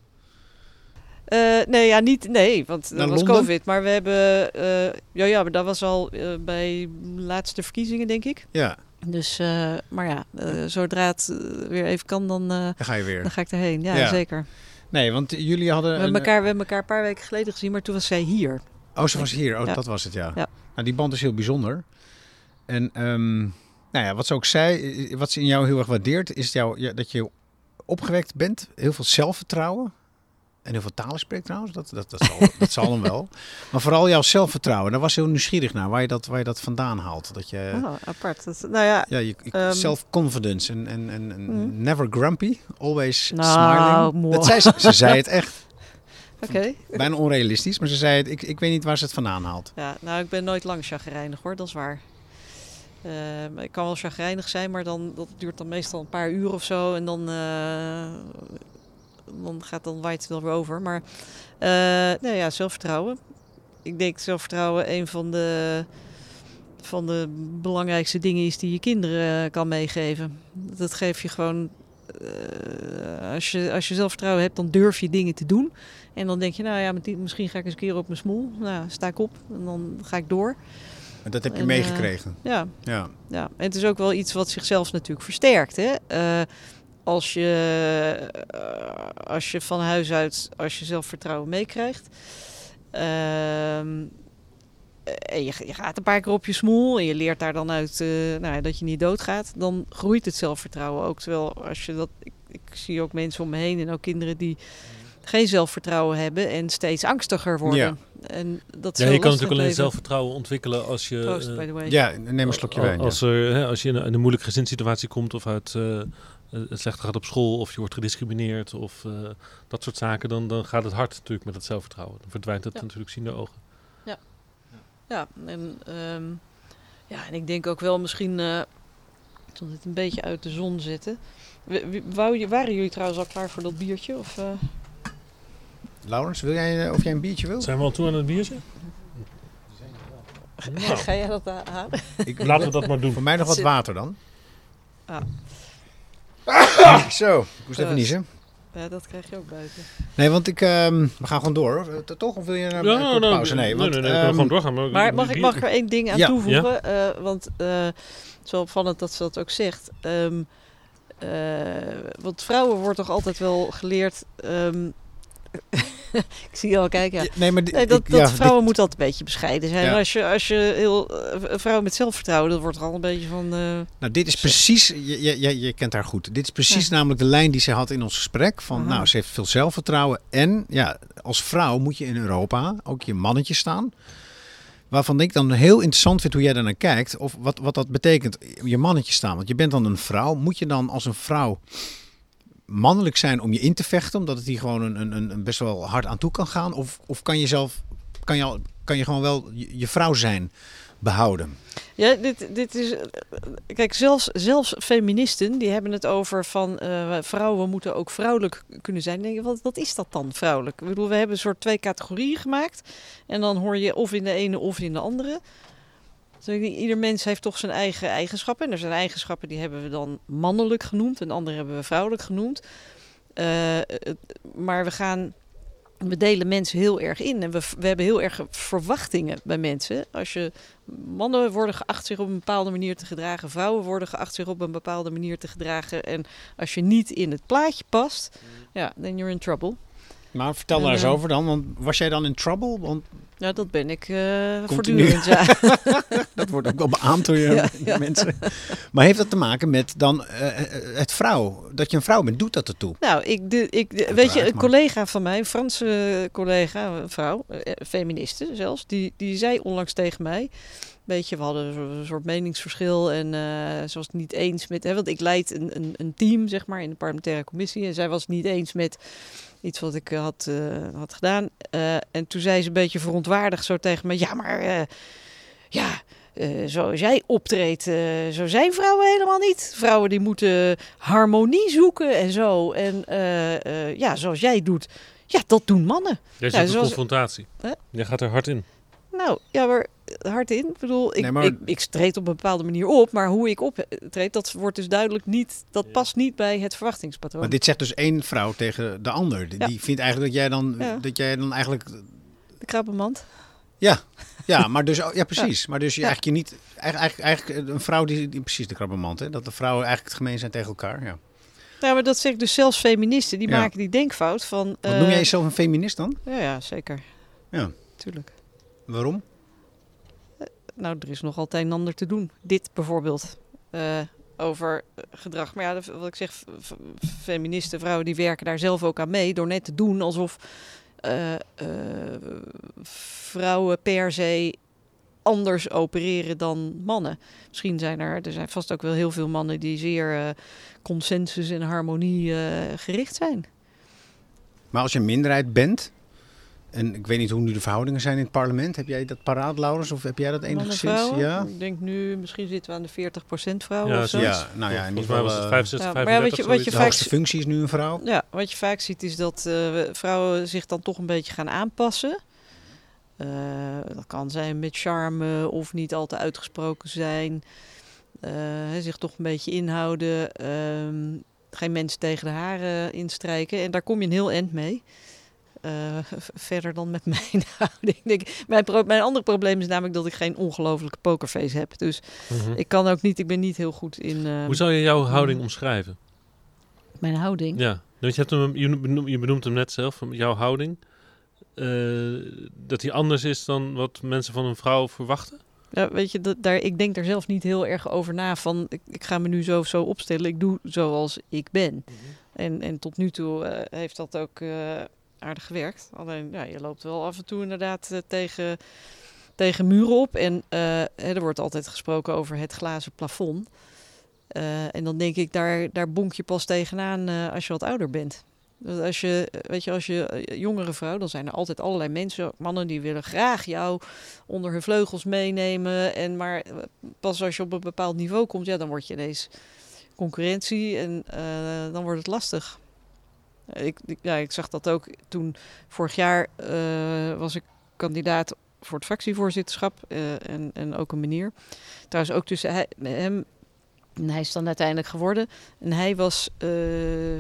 Eh, nee, ja, niet, nee, want dat was Londen? COVID. Maar we hebben, eh, ja, ja, maar dat was al eh, bij de laatste verkiezingen, denk ik. Ja, Dus, eh, maar ja, eh, zodra het eh, weer even kan, dan, dan ga je weer. dan ga ik erheen. Ja, Ja. zeker. Nee, want jullie hadden... We een- hebben, elkaar, we hebben elkaar een paar weken geleden gezien, maar toen was zij hier. Oh, ze was hier. Oh, Ja. dat was het, ja. Ja. Nou, die band is heel bijzonder. En ehm, nou ja, wat ze ook zei, wat ze in jou heel erg waardeert, is jou, ja, dat je opgewekt bent. Heel veel zelfvertrouwen. En heel veel talen spreekt trouwens. Dat, dat, dat, zal, dat zal hem wel. Maar vooral jouw zelfvertrouwen. Daar was heel nieuwsgierig naar. Waar je dat, waar je dat vandaan haalt. Dat je... Oh, apart. Dat, nou ja, Ja, je, Ehm. self-confidence en, en, en, Mhm. never grumpy, always Nou, smiling. mooi. Dat zei ze, ze zei het echt. oké. Bijna onrealistisch, maar ze zei het. Ik, ik weet niet waar ze het vandaan haalt. Ja, nou, ik ben nooit lang chagrijnig hoor, dat is waar. Ehm, ik kan wel chagrijnig zijn, maar dan, dat duurt dan meestal een paar uur of zo. En dan, eh, dan gaat dan waait het wel weer over. Maar eh nou ja, zelfvertrouwen. Ik denk zelfvertrouwen een van de, van de belangrijkste dingen is die je kinderen eh, kan meegeven. Dat geef je gewoon... eh, als, je, als je zelfvertrouwen hebt, dan durf je dingen te doen. En dan denk je, nou ja, misschien ga ik eens een keer op mijn smoel. Nou, sta ik op en dan ga ik door. En dat heb je En, meegekregen. Ja, ja. ja. En het is ook wel iets wat zichzelf natuurlijk versterkt. Hè? Eh, als, je, eh, als je van huis uit, als je zelfvertrouwen meekrijgt. ehm, en je, je gaat een paar keer op je smoel en je leert daar dan uit eh, nou, ja, dat je niet doodgaat, dan groeit het zelfvertrouwen ook. Terwijl als je dat, ik, ik zie ook mensen om me heen en ook kinderen die geen zelfvertrouwen hebben en steeds angstiger worden. Ja. En dat is Ja, je kan natuurlijk alleen leven. zelfvertrouwen ontwikkelen als je... Proost, eh, by the way. Ja, neem een slokje wijn. ja. Als, er, hè, als je in een, in een moeilijke gezinssituatie komt of uit eh, het slechter gaat op school of je wordt gediscrimineerd of eh, dat soort zaken, dan, dan gaat het hard natuurlijk met het zelfvertrouwen. Dan verdwijnt het Ja. natuurlijk zien de ogen. Ja, en, ehm, ja, en ik denk ook wel misschien. eh ik zal dit een beetje uit de zon w- Wou je, waren jullie trouwens al klaar voor dat biertje? Of, eh? Laurens, wil jij, eh, of jij een biertje wil? Zijn we al toe aan het biertje? Nou, Ga jij dat uh, halen? Ik, laten we dat maar doen. Voor mij nog wat water dan. Ah. Zo, ik moest even Proost. niezen. Ja, dat krijg je ook buiten. Nee, want ik, ehm, we gaan gewoon door. hoor. Eh, Toch? Of wil je een Ja, een korte nou, pauze? Nee, want, nee, nee, we kunnen ehm, gewoon doorgaan. Maar, Maar mag ik, mag ik er één ding aan Ja. toevoegen? Eh, want eh, het is wel opvallend dat ze dat ook zegt. Ehm, eh, want vrouwen wordt toch altijd wel geleerd... ik zie je al kijken. Ja. nee, maar Nee, dat, ik- dat ja, vrouwen dit- moeten altijd een beetje bescheiden zijn. Ja. Als je, als je heel, eh, een vrouw met zelfvertrouwen, dat wordt er al een beetje van... eh, Nou, dit is precies, je, je, je, kent haar goed. Dit is precies namelijk de lijn die ze had in ons gesprek. Van, nou, ze heeft veel zelfvertrouwen. En ja, als vrouw moet je in Europa ook je mannetje staan. Waarvan ik dan heel interessant vind hoe jij daar naar kijkt. Of wat, wat dat betekent, je mannetje staan. Want je bent dan een vrouw. Moet je dan als een vrouw mannelijk zijn om je in te vechten? Omdat het hier gewoon een, een, een- best wel hard aan toe kan gaan? Of, of kan je zelf, kan je, kan je gewoon wel je, vrouw zijn behouden? Ja, dit, dit is. Kijk, zelfs, zelfs feministen die hebben het over van eh, vrouwen moeten ook vrouwelijk kunnen zijn. Denk je, wat, wat is dat dan, vrouwelijk? Ik bedoel, we hebben een soort twee categorieën gemaakt. En dan hoor je of in de ene of in de andere. Ieder mens heeft toch zijn eigen eigenschappen. En er zijn eigenschappen die hebben we dan mannelijk genoemd. En andere hebben we vrouwelijk genoemd. Eh, maar we gaan. We delen mensen heel erg in. En we, we hebben heel erg verwachtingen bij mensen. Als je mannen worden geacht zich op een bepaalde manier te gedragen, vrouwen worden geacht zich op een bepaalde manier te gedragen. En als je niet in het plaatje past, ja, then you're in trouble. Maar vertel daar eens over dan. Want was jij dan in trouble? Want Ja, dat ben ik Continu. voortdurend. Ja. Dat wordt ook wel beaamd door je Ja, ja. mensen. Maar heeft dat te maken met dan eh, eh, het vrouw? Dat je een vrouw bent, doet dat ertoe? Nou, ik, de, ik, de- weet je, een maar- collega van mij, een Franse collega, een vrouw, feministe zelfs, die, die zei onlangs tegen mij, weet je, we hadden een soort meningsverschil en eh, ze was het niet eens met, hè, want ik leid een, een, een team, zeg maar, in de parlementaire commissie en zij was het niet eens met iets wat ik eh, had, eh, had gedaan. Eh, en toen zei ze een beetje verontwaardigd zo tegen me, ja, maar ja, zoals jij optreedt, zo zijn vrouwen helemaal niet. Vrouwen die moeten harmonie zoeken en zo. En ja, zoals jij doet, ja, dat doen mannen. Jij zit zoals- confrontatie. Hè? Jij gaat er hard in. Nou, ja, maar hard in. Ik bedoel, ik, Nee, maar- ik, ik treed op een bepaalde manier op, maar hoe ik optreed, dat wordt dus duidelijk niet, dat past niet bij het verwachtingspatroon. Maar dit zegt dus één vrouw tegen de ander. Die, Ja. die vindt eigenlijk dat jij dan, Ja. dat jij dan eigenlijk... De krabbenmand. Ja, ja maar dus, ja precies. Maar dus je eigenlijk je niet... Eigenlijk, eigenlijk een vrouw die, die... Precies, de krabbenmand. Hè? Dat de vrouwen eigenlijk het gemeen zijn tegen elkaar. Ja. Nou, maar dat zeg ik dus zelfs feministen, die maken die denkfout van... Wat eh, noem jij jezelf een feminist dan? Ja, ja, zeker. Ja. Tuurlijk. Waarom? Nou, er is nog altijd een ander te doen. Dit bijvoorbeeld. eh, over eh, gedrag. Maar ja, wat ik zeg, feministen, vrouwen, die werken daar zelf ook aan mee. Door net te doen alsof eh, eh, vrouwen per se anders opereren dan mannen. Misschien zijn er, er zijn vast ook wel heel veel mannen die zeer eh, consensus en harmonie eh, gericht zijn. Maar als je een minderheid bent... En ik weet niet hoe nu de verhoudingen zijn in het parlement. Heb jij dat paraat, Laurens? Of heb jij dat enigszins? vrouwen. Ja. Ik denk nu, misschien zitten we aan de 40% vrouwen Ja, of zo. Ja, nou ja, in ieder geval... was het eh, 65, Ja, maar ja, 35, wat je- wat je de zoiets. vaak- hoogste functie is nu een vrouw. Ja, wat je vaak ziet is dat eh, vrouwen zich dan toch een beetje gaan aanpassen. Eh, dat kan zijn met charme of niet al te uitgesproken zijn. Eh, hè, zich toch een beetje inhouden. ehm, geen mensen tegen de haren instrijken. En daar kom je een heel eind mee. Eh, verder dan met mijn houding. Mijn, mijn andere probleem is namelijk dat ik geen ongelofelijke pokerface heb. Dus Mhm. ik kan ook niet, ik ben niet heel goed in eh, Hoe zou je jouw houding omschrijven? mijn houding. Ja, want je, hebt hem, je, benoemt, je benoemt hem net zelf, jouw houding. eh, dat die anders is dan wat mensen van een vrouw verwachten? Ja, weet je, dat, daar, ik denk daar zelf niet heel erg over na van ik, ik ga me nu zo of zo opstellen. Ik doe zoals ik ben. En, en tot nu toe eh, heeft dat ook aardig gewerkt. Alleen, ja, je loopt wel af en toe inderdaad eh, tegen, tegen muren op. En eh, er wordt altijd gesproken over het glazen plafond. Eh, en dan denk ik, daar, daar bonk je pas tegenaan als je wat ouder bent. Dus als je, weet je, als je jongere vrouw, dan zijn er altijd allerlei mensen, mannen die willen graag jou onder hun vleugels meenemen. En maar pas als je op een bepaald niveau komt, ja, dan word je ineens concurrentie en dan wordt het lastig. Ik, ik- ja, ik zag dat ook toen vorig jaar eh, was ik kandidaat voor het fractievoorzitterschap eh, en, en ook een meneer. Trouwens ook tussen hij, hem en hij is dan uiteindelijk geworden. En hij was eh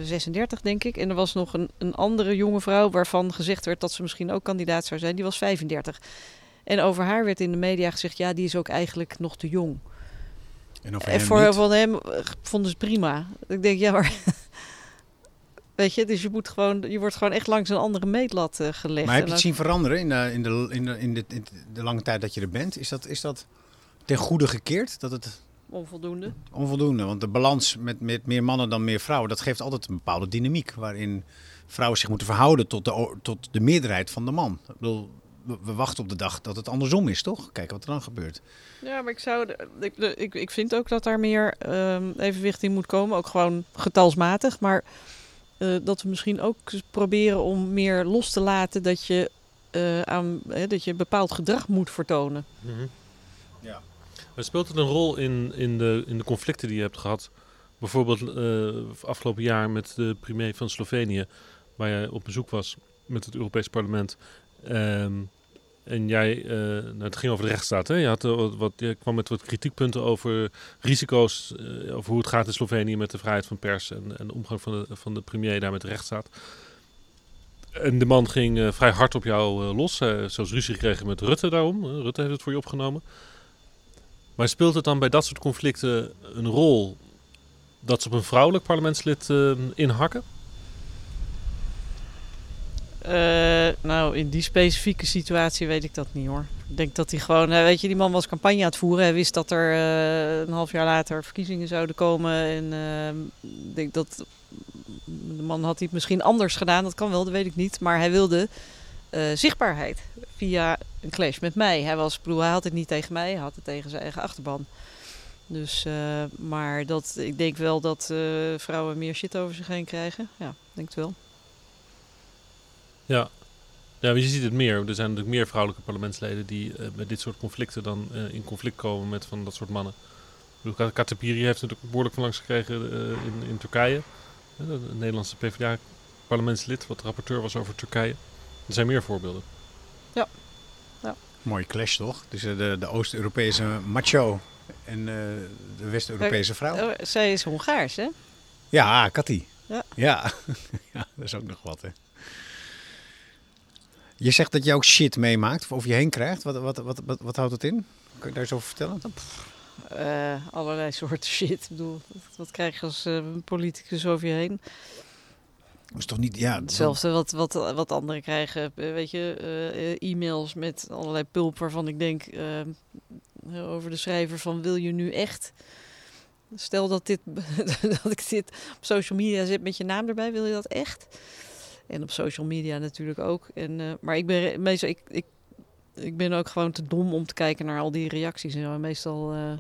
36, denk ik. En er was nog een, een andere jonge vrouw waarvan gezegd werd dat ze misschien ook kandidaat zou zijn. Die was 35. En over haar werd in de media gezegd, ja, die is ook eigenlijk nog te jong. En En hem voor niet. van hem eh, vonden ze prima. Ik denk, ja, maar... Weet je, dus je, moet gewoon, je wordt gewoon echt langs een andere meetlat eh, gelegd. Maar heb je het zien veranderen in de, in de, in de, in de, in de lange tijd dat je er bent? Is dat, is dat ten goede gekeerd? Dat het Onvoldoende. onvoldoende? Want de balans met, met meer mannen dan meer vrouwen, dat geeft altijd een bepaalde dynamiek. Waarin vrouwen zich moeten verhouden tot de, tot de meerderheid van de man. Ik bedoel, we, we wachten op de dag dat het andersom is, toch? Kijken wat er dan gebeurt. Ja, maar ik, zou, ik, ik vind ook dat daar meer ehm, evenwicht in moet komen. Ook gewoon getalsmatig. Maar eh, dat we misschien ook proberen om meer los te laten dat je, eh, aan, hè, dat je bepaald gedrag moet vertonen. Ja. Maar speelt het een rol in, in, de, in de conflicten die je hebt gehad? Bijvoorbeeld eh, afgelopen jaar met de premier van Slovenië, waar jij op bezoek was met het Europees Parlement. Ehm, en jij, eh, nou, het ging over de rechtsstaat. Hè? Je, had, eh, wat, je kwam met wat kritiekpunten over risico's, eh, over hoe het gaat in Slovenië met de vrijheid van pers en, en de omgang van de, van de premier daar met de rechtsstaat. En de man ging vrij hard op jou los. Uh, zelfs ruzie gekregen met Rutte daarom. Rutte heeft het voor je opgenomen. Maar speelt het dan bij dat soort conflicten een rol dat ze op een vrouwelijk parlementslid inhakken? Eh, nou, in die specifieke situatie weet ik dat niet hoor. Ik denk dat hij gewoon, eh, weet je, die man was campagne aan het voeren. Hij wist dat er eh, een half jaar later verkiezingen zouden komen. En denk dat de man had het misschien anders gedaan. Dat kan wel, dat weet ik niet. Maar hij wilde zichtbaarheid via een clash met mij. Hij was, bedoel, hij had het niet tegen mij, hij had het tegen zijn eigen achterban. Dus, maar dat, ik denk wel dat vrouwen meer shit over zich heen krijgen. Ja, denk het wel. Ja. Ja, je ziet het meer. Er zijn natuurlijk meer vrouwelijke parlementsleden die eh, bij dit soort conflicten dan eh, in conflict komen met van dat soort mannen. Katapiri heeft natuurlijk behoorlijk van langs gekregen eh, in, in Turkije. Een Nederlandse PvdA-parlementslid, wat rapporteur was over Turkije. Er zijn meer voorbeelden. Mooie clash, toch? Tussen de, de Oost-Europese macho en eh, de West-Europese vrouw. Oh, zij is Hongaars, hè? Ja. Ja. Ja. ja, dat is ook nog wat, hè. Je zegt dat je ook shit meemaakt of over je heen krijgt. Wat, wat, wat, wat, wat houdt het in? Kan je daar eens over vertellen? Eh, allerlei soorten shit. Ik bedoel, wat, krijg je als eh, politicus over je heen? Dat is toch niet... Ja, Hetzelfde wat, wat, wat anderen krijgen. Eh, Weet je, e-mails met allerlei pulp waarvan ik denk over de schrijver van wil je nu echt... Stel dat, dit, dat ik dit op social media zet met je naam erbij, wil je dat echt? En op social media natuurlijk ook. En, eh, maar ik ben meestal, ik, ik, ik ben ook gewoon te dom om te kijken naar al die reacties. En meestal eh,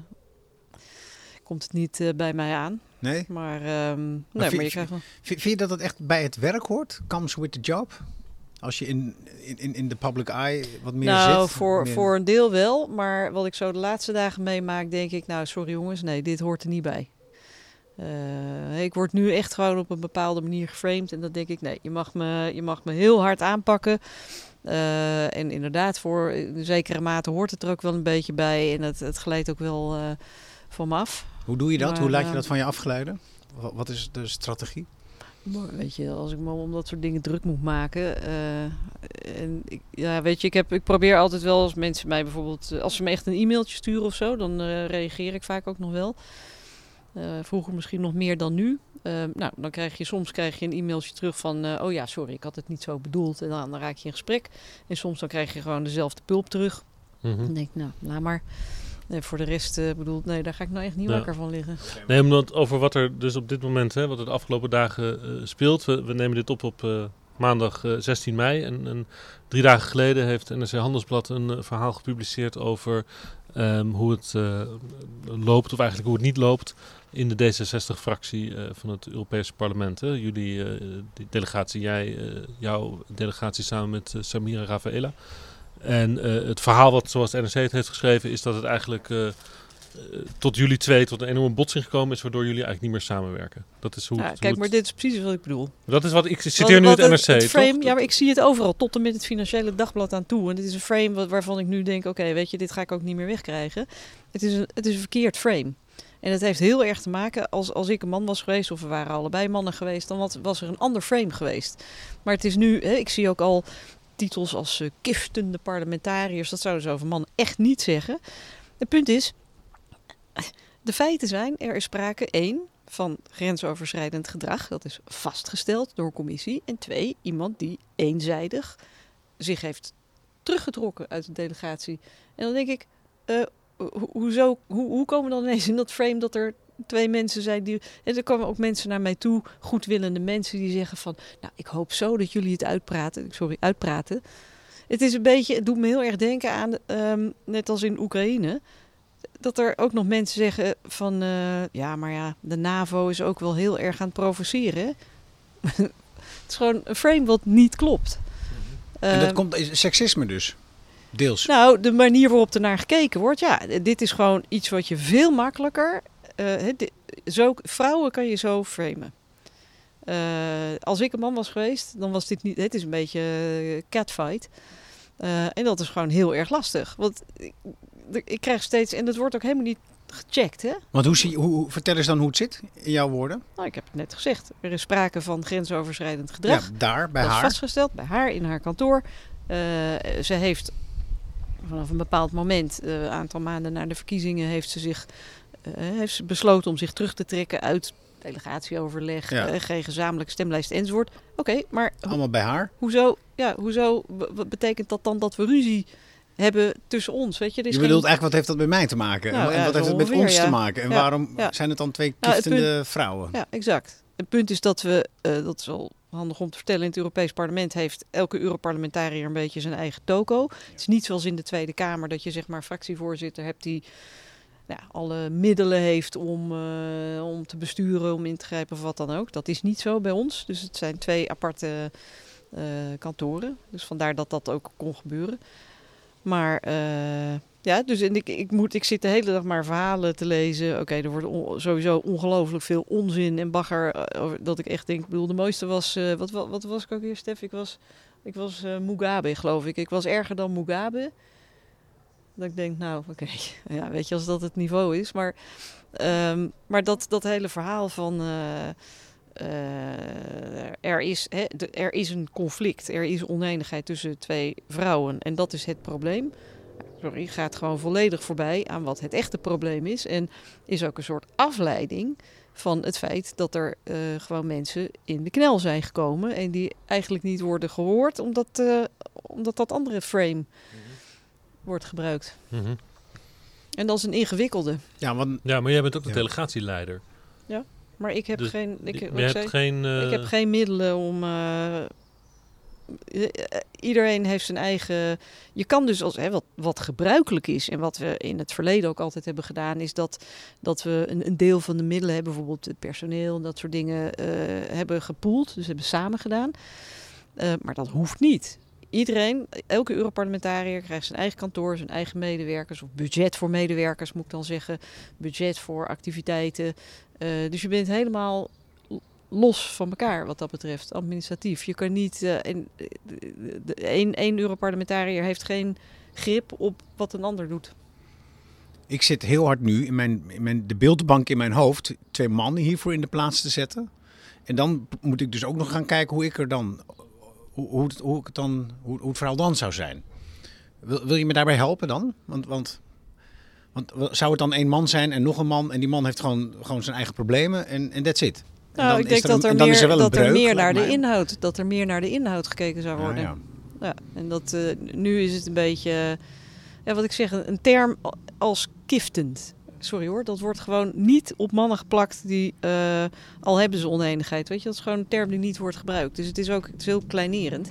komt het niet eh, bij mij aan. Nee? Maar, ehm, nee, vind- maar je krijgt wel... Vind, vind je dat het echt bij het werk hoort? Comes with the job? Als je in, in, in de public eye wat meer nou, zit? voor, meer- voor een deel wel. Maar wat ik zo de laatste dagen meemaak, denk ik... Nou, sorry jongens, nee, dit hoort er niet bij. Eh, ik word nu echt gewoon op een bepaalde manier geframed. En dan denk ik, nee, je mag me, je mag me heel hard aanpakken. Eh, en inderdaad, voor een zekere mate hoort het er ook wel een beetje bij. En het, het glijdt ook wel eh, van me af. Hoe doe je dat? Maar, Hoe laat je dat van je afgeleiden? Wat, wat is de strategie? Weet je, als ik me om dat soort dingen druk moet maken. en ik, ja, weet je, ik, heb, ik probeer altijd wel als mensen mij bijvoorbeeld. Als ze me echt een e-mailtje sturen of zo, dan reageer ik vaak ook nog wel. Eh, vroeger misschien nog meer dan nu. Eh, nou, dan krijg je soms krijg je een e-mailtje terug van. eh, oh ja, sorry, ik had het niet zo bedoeld. En dan, dan raak je in gesprek. En soms dan krijg je gewoon dezelfde pulp terug. Mhm. Dan denk ik, nou, laat maar. Nee, voor de rest eh bedoel, nee, daar ga ik nou echt niet Ja. wakker van liggen. Nee, omdat over wat er dus op dit moment, hè, wat er de afgelopen dagen speelt. We, we nemen dit op op maandag eh, 16 mei. En, en drie dagen geleden heeft NRC Handelsblad een verhaal gepubliceerd over ehm, hoe het loopt, of eigenlijk hoe het niet loopt, in de D66-fractie eh, van het Europese parlement. Hè. Jullie, eh, die delegatie, jij, eh, jouw delegatie samen met Samira Rafaela. En het verhaal wat, zoals de NRC het heeft geschreven, is dat het eigenlijk... tot jullie twee tot een enorme botsing gekomen is, waardoor jullie eigenlijk niet meer samenwerken. Dat is hoe. Ja, het- kijk, het- maar dit is precies wat ik bedoel. dat is wat ik citeer nu want het NRC. het frame, toch? ja, maar ik zie het overal, tot en met het Financiële Dagblad aan toe. En dit is een frame wat- waarvan ik nu denk, oké, weet je, dit ga ik ook niet meer wegkrijgen. Het is een, het is een verkeerd frame. En het heeft heel erg te maken, als, als ik een man was geweest, of we waren allebei mannen geweest, dan wat- was er een ander frame geweest. Maar het is nu, hè, ik zie ook al titels als eh, kiftende parlementariërs, dat zouden ze over mannen echt niet zeggen. Het punt is, de feiten zijn, er is sprake één van grensoverschrijdend gedrag. Dat is vastgesteld door commissie. En twee, iemand die eenzijdig zich heeft teruggetrokken uit de delegatie. En dan denk ik, eh, ho- hoezo, hoe, hoe komen we dan ineens in dat frame dat er twee mensen zijn die... En er komen ook mensen naar mij toe, goedwillende mensen die zeggen van... Nou, ik hoop zo dat jullie het uitpraten. Sorry, uitpraten. Het is een beetje, het doet me heel erg denken aan, ehm, net als in Oekraïne dat er ook nog mensen zeggen van eh, ja, maar ja, de NAVO is ook wel heel erg aan het provoceren. het is gewoon een frame wat niet klopt. en dat Ehm, komt is seksisme dus. Deels. nou, de manier waarop er naar gekeken wordt, ja, dit is gewoon iets wat je veel makkelijker. eh, zo, vrouwen kan je zo framen. Eh, als ik een man was geweest, dan was dit niet. Het is een beetje eh, catfight. En dat is gewoon heel erg lastig. Want ik, ik krijg steeds. En dat wordt ook helemaal niet gecheckt, hè? Want hoe zie, hoe, vertel eens dan hoe het zit in jouw woorden. Nou, ik heb het net gezegd. Er is sprake van grensoverschrijdend gedrag. Ja, daar, bij dat is haar. vastgesteld bij haar in haar kantoor. Ze heeft vanaf een bepaald moment, eh, een aantal maanden na de verkiezingen, heeft ze zich eh, heeft ze besloten om zich terug te trekken uit delegatieoverleg, Ja. eh, geen gezamenlijke stemlijst enzovoort. Oké, maar Allemaal bij haar. hoezo, ja, hoezo betekent dat dan dat we ruzie hebben tussen ons? Weet je, is Je geen- bedoelt eigenlijk, wat heeft dat met mij te maken? Nou, en ja, wat heeft het met ongeveer, ons ja. te maken? En Ja, waarom zijn het dan twee Nou, kiftende vrouwen? Ja, exact. Het punt is dat we, eh, dat is wel handig om te vertellen, in het Europees Parlement heeft elke Europarlementariër een beetje zijn eigen toko. Het is niet zoals in de Tweede Kamer dat je zeg maar fractievoorzitter hebt die nou, alle middelen heeft om, eh, om te besturen, om in te grijpen of wat dan ook. Dat is niet zo bij ons. Dus het zijn twee aparte eh, kantoren. Dus vandaar dat dat ook kon gebeuren. Maar eh, ja, dus en ik, ik, moet, ik zit de hele dag maar verhalen te lezen. Oké, er wordt sowieso ongelooflijk veel onzin en bagger. eh, dat ik echt denk, ik bedoel, de mooiste was... eh, wat, wat, wat was ik ook weer, Stef? Ik was, ik was Mugabe, geloof ik. Ik was erger dan Mugabe. Dat ik denk, nou, oké. Ja, weet je, als dat het niveau is. Maar, ehm, maar dat, dat hele verhaal van... er, is, hè, de- er is een conflict, er is oneenigheid tussen twee vrouwen. En dat is het probleem. Sorry, gaat gewoon volledig voorbij aan wat het echte probleem is. En is ook een soort afleiding van het feit dat er eh, gewoon mensen in de knel zijn gekomen. En die eigenlijk niet worden gehoord, omdat, eh, omdat dat andere frame wordt gebruikt. Mhm. En dat is een ingewikkelde. Ja, want Ja, maar jij bent ook de Ja. delegatieleider. Maar ik heb Dus geen. Ik, Je- hebt zei, geen... eh, ik heb geen middelen om. eh, eh, iedereen heeft zijn eigen. Je kan dus als hè, wat, wat gebruikelijk is en wat we in het verleden ook altijd hebben gedaan, is dat, dat we een, een deel van de middelen hebben, bijvoorbeeld het personeel en dat soort dingen, eh, hebben gepoeld. Dus hebben samen gedaan. Eh, maar dat hoeft niet. Iedereen, elke Europarlementariër krijgt zijn eigen kantoor, zijn eigen medewerkers, of budget voor medewerkers moet ik dan zeggen, budget voor activiteiten. Eh, dus je bent helemaal los van elkaar wat dat betreft, administratief. Je kan niet. en, de- de- één, één Europarlementariër heeft geen grip op wat een ander doet. ik zit heel hard nu in, mijn, in mijn, de beeldbank in mijn hoofd twee mannen hiervoor in de plaats te zetten. En dan moet ik dus ook nog gaan kijken hoe ik er dan, hoe, hoe, het, hoe, ik het dan, hoe, hoe het verhaal dan zou zijn. Wil, wil je me daarbij helpen dan? Want, want, want zou het dan één man zijn en nog een man en die man heeft gewoon, gewoon zijn eigen problemen en en that's it? Nou, dan ik is denk er dat er en dan is meer, er meer naar de inhoud, dat er meer naar de inhoud gekeken zou worden. ja. Ja, en dat, eh, nu is het een beetje, ja, wat ik zeg, een term als kiftend. Sorry hoor, dat wordt gewoon niet op mannen geplakt die eh, al hebben ze oneenigheid. Weet je, dat is gewoon een term die niet wordt gebruikt. Dus het is ook het is heel kleinerend.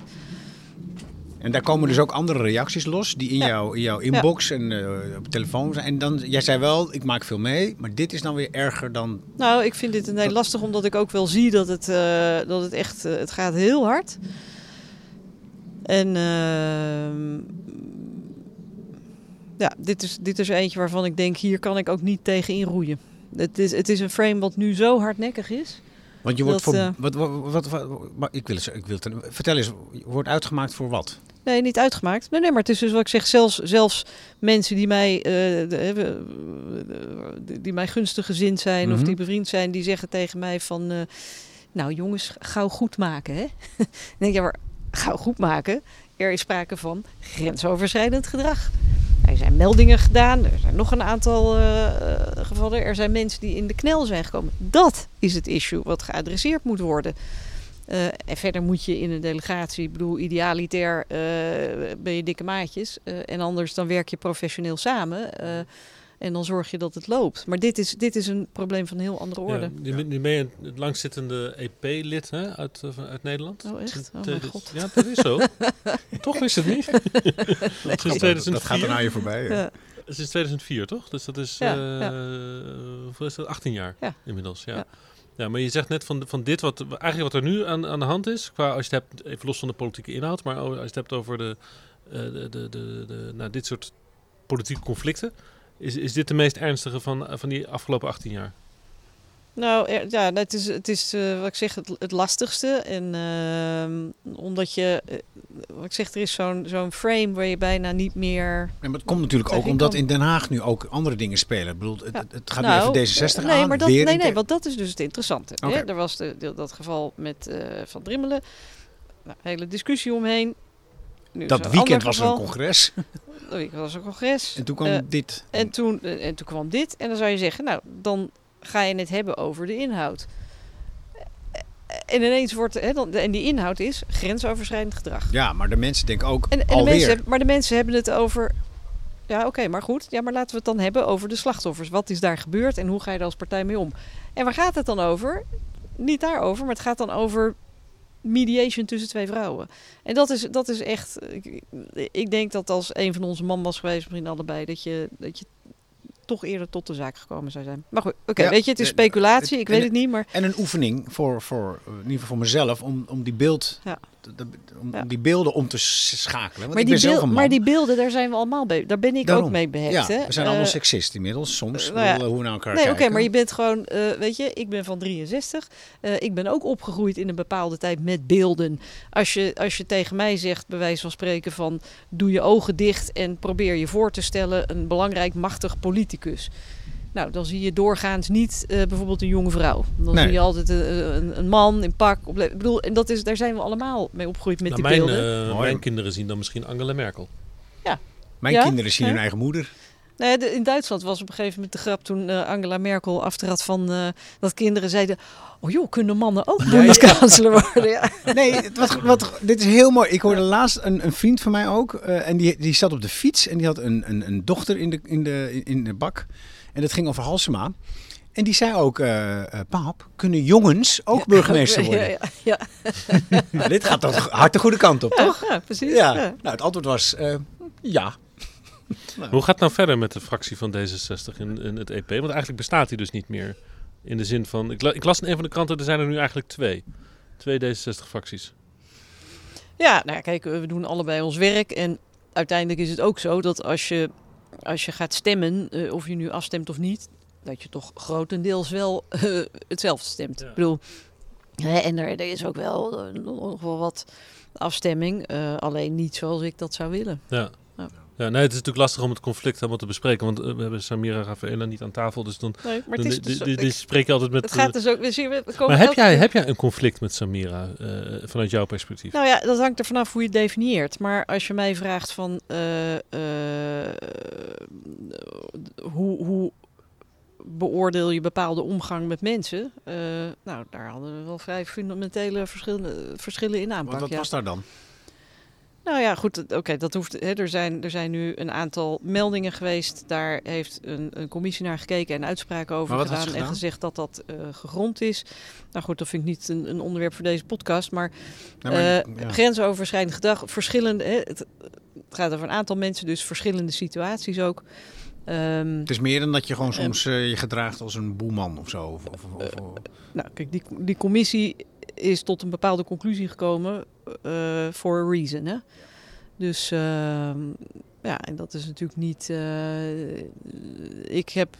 En daar komen dus ook andere reacties los die in, Ja. jouw, in jouw inbox en eh, op telefoon zijn. En dan, jij zei wel, ik maak veel mee, maar dit is dan weer erger dan... Nou, ik vind dit een heel lastig, omdat ik ook wel zie dat het, eh, dat het echt, het gaat heel hard. En ehm, ja, dit is, dit is eentje waarvan ik denk, hier kan ik ook niet tegen inroeien. Het is, het is een frame wat nu zo hardnekkig is. Want je wordt Dat, voor. eh, wat, wat, wat, ik wil het, ik wil het. Vertel eens, je wordt uitgemaakt voor wat? Nee, niet uitgemaakt. Nee, nee, maar het is dus wat ik zeg, zelfs, zelfs mensen die mij, eh, de- die mij gunstig gezind zijn of Mhm. die bevriend zijn, die zeggen tegen mij van, nou jongens, gauw goed maken, hè? Dan denk ik, ja, maar gauw goed maken. Er is sprake van grensoverschrijdend gedrag. Er zijn meldingen gedaan, er zijn nog een aantal eh, eh, gevallen. Er zijn mensen die in de knel zijn gekomen. Dat is het issue wat geadresseerd moet worden. Eh, en verder moet je in een delegatie, ik bedoel, idealitair eh, ben je dikke maatjes. en anders dan werk je professioneel samen. En dan zorg je dat het loopt. Maar dit is, dit is een probleem van een heel andere orde. Ja, nu, nu ben je het langzittende EP-lid hè, uit, eh, uit Nederland. Oh, echt? Oh, mijn god. Ja, dat is zo. toch wist het niet. Sinds 2004. Dat gaat er naar je voorbij. hè? Ja. Sinds 2004, toch? Dus dat is, Ja, eh, ja. is dat? 18 jaar Ja. inmiddels. Ja. Ja. Ja. maar je zegt net van, van dit, wat, eigenlijk wat er nu aan, aan de hand is, qua, als je het hebt, even los van de politieke inhoud, maar als je het hebt over de, eh, de, de, de, de- nou, dit soort politieke conflicten, is, is dit de meest ernstige van, van die afgelopen 18 jaar? Nou er- ja, het is, het is eh, wat ik zeg, het, het lastigste. En ehm, omdat je, eh, wat ik zeg, er is zo'n zo'n frame waar je bijna niet meer. Nee, maar het komt natuurlijk ook omdat in Den Haag nu ook andere dingen spelen. Ik bedoel, het, Ja. het- gaat Nou, nu even D66 nee, aan. maar dat, weer nee, nee, want dat is dus het interessante. Oké. Hè? Er was de, de- dat geval met eh, Van Drimmelen. Nou, hele discussie omheen. Nu dat weekend was er een congres. Dat weekend was een congres. En toen kwam Eh, dit. En toen, eh, en toen kwam dit. En dan zou je zeggen, nou, dan ga je het hebben over de inhoud. Eh, En ineens wordt, hè, dan, en die inhoud is grensoverschrijdend gedrag. Ja, maar de mensen denken ook En, en de alweer. mensen, hebben- maar de mensen hebben het over. Ja, oké, maar goed. Ja, maar laten we het dan hebben over de slachtoffers. Wat is daar gebeurd en hoe ga je er als partij mee om? En waar gaat het dan over? Niet daarover, maar het gaat dan over mediation tussen twee vrouwen. En dat is, dat is echt. Ik, ik denk dat als een van onze man was geweest, misschien allebei, dat je, dat je toch eerder tot de zaak gekomen zou zijn. Maar goed, oké, Ja, weet je, het is speculatie, ik en- weet het niet, maar. En een oefening voor, voor, in ieder geval voor mezelf, om, om die beeld, Ja. De- om Ja. die beelden om te schakelen. Want Maar die, beeld- maar die beelden, daar zijn we allemaal bij. Daar ben ik Daarom. ook mee behept. ja, hè? we zijn allemaal Eh, seksist inmiddels, soms. eh, nou ja. Bedoel, hoe we naar elkaar Nee, oké, maar je bent gewoon, eh, weet je, ik ben van 63. Eh, ik ben ook opgegroeid in een bepaalde tijd met beelden. Als je, als je tegen mij zegt, bij wijze van spreken, van doe je ogen dicht en probeer je voor te stellen een belangrijk, machtig politicus. Nou, dan zie je doorgaans niet eh, bijvoorbeeld een jonge vrouw. Dan Nee. zie je altijd een, een, een man in pak. Op, ik bedoel, en dat is, daar zijn we allemaal mee opgegroeid met Nou, die mijn, beelden. eh, mijn kinderen zien dan misschien Angela Merkel. Mijn Ja? kinderen zien Ja? hun eigen moeder. Nee, de- in Duitsland was op een gegeven moment de grap toen eh, Angela Merkel aftrad van eh, dat kinderen zeiden: Oh joh, kunnen mannen ook bondskanselier worden? Ja. Nee, het wat, wat, dit is heel mooi. Ik hoorde laatst een, een vriend van mij ook. eh, en die, die zat op de fiets en die had een, een, een dochter in de, in, de, in de bak. En dat ging over Halsema. En die zei ook, eh eh, paap, kunnen jongens ook burgemeester worden? Ja, ja, Nou, dit gaat toch hard de goede kant op, ja. toch? Ja, precies. Ja. Ja. Nou, het antwoord was eh, ja. Hoe gaat het nou verder met de fractie van D66 in, in het EP? Want eigenlijk bestaat die dus niet meer. In de zin van, ik, la- ik las in een van de kranten, er zijn er nu eigenlijk twee. Twee D66-fracties. Ja, nou ja, kijk, we doen allebei ons werk. En uiteindelijk is het ook zo dat als je, als je gaat stemmen, eh, of je nu afstemt of niet, dat je toch grotendeels wel eh, hetzelfde stemt. Ja. Ik bedoel, hè, en er, er is ook wel eh, nog wel wat afstemming. alleen niet zoals ik dat zou willen. Ja. Ja. Ja, nee, het is natuurlijk lastig om het conflict helemaal te bespreken, want we hebben Samira Rafaela niet aan tafel, dus dan, Nee, maar het is dus, spreek je altijd met... het gaat dus ook. We zien, we komen maar heb jij, keer- heb jij een conflict met Samira vanuit jouw perspectief? Nou ja, dat hangt er vanaf hoe je het definieert. Maar als je mij vraagt van hoe, hoe beoordeel je bepaalde omgang met mensen? Eh, nou, daar hadden we wel vrij fundamentele verschillen, verschillen in aanpak. Wat, wat ja. was daar dan? Nou ja, goed. het- Oké, dat hoeft. Hè, er, zijn, er zijn nu een aantal meldingen geweest. Daar heeft een, een commissie naar gekeken en uitspraken over gedaan, En gezegd dat dat eh, gegrond is. Nou goed, dat vind ik niet een, een onderwerp voor deze podcast. Maar Nou, maar- eh, ja. Grensoverschrijdend gedrag, verschillende. Hè, het, het gaat over een aantal mensen, dus verschillende situaties ook. Ehm, Het is meer dan dat je gewoon soms eh, je gedraagt als een boeman of zo. Of, of, of- of- nou, kijk, die, die commissie is tot een bepaalde conclusie gekomen voor a reason. Hè? Dus ehm, ja, en dat is natuurlijk niet. eh, ik, heb,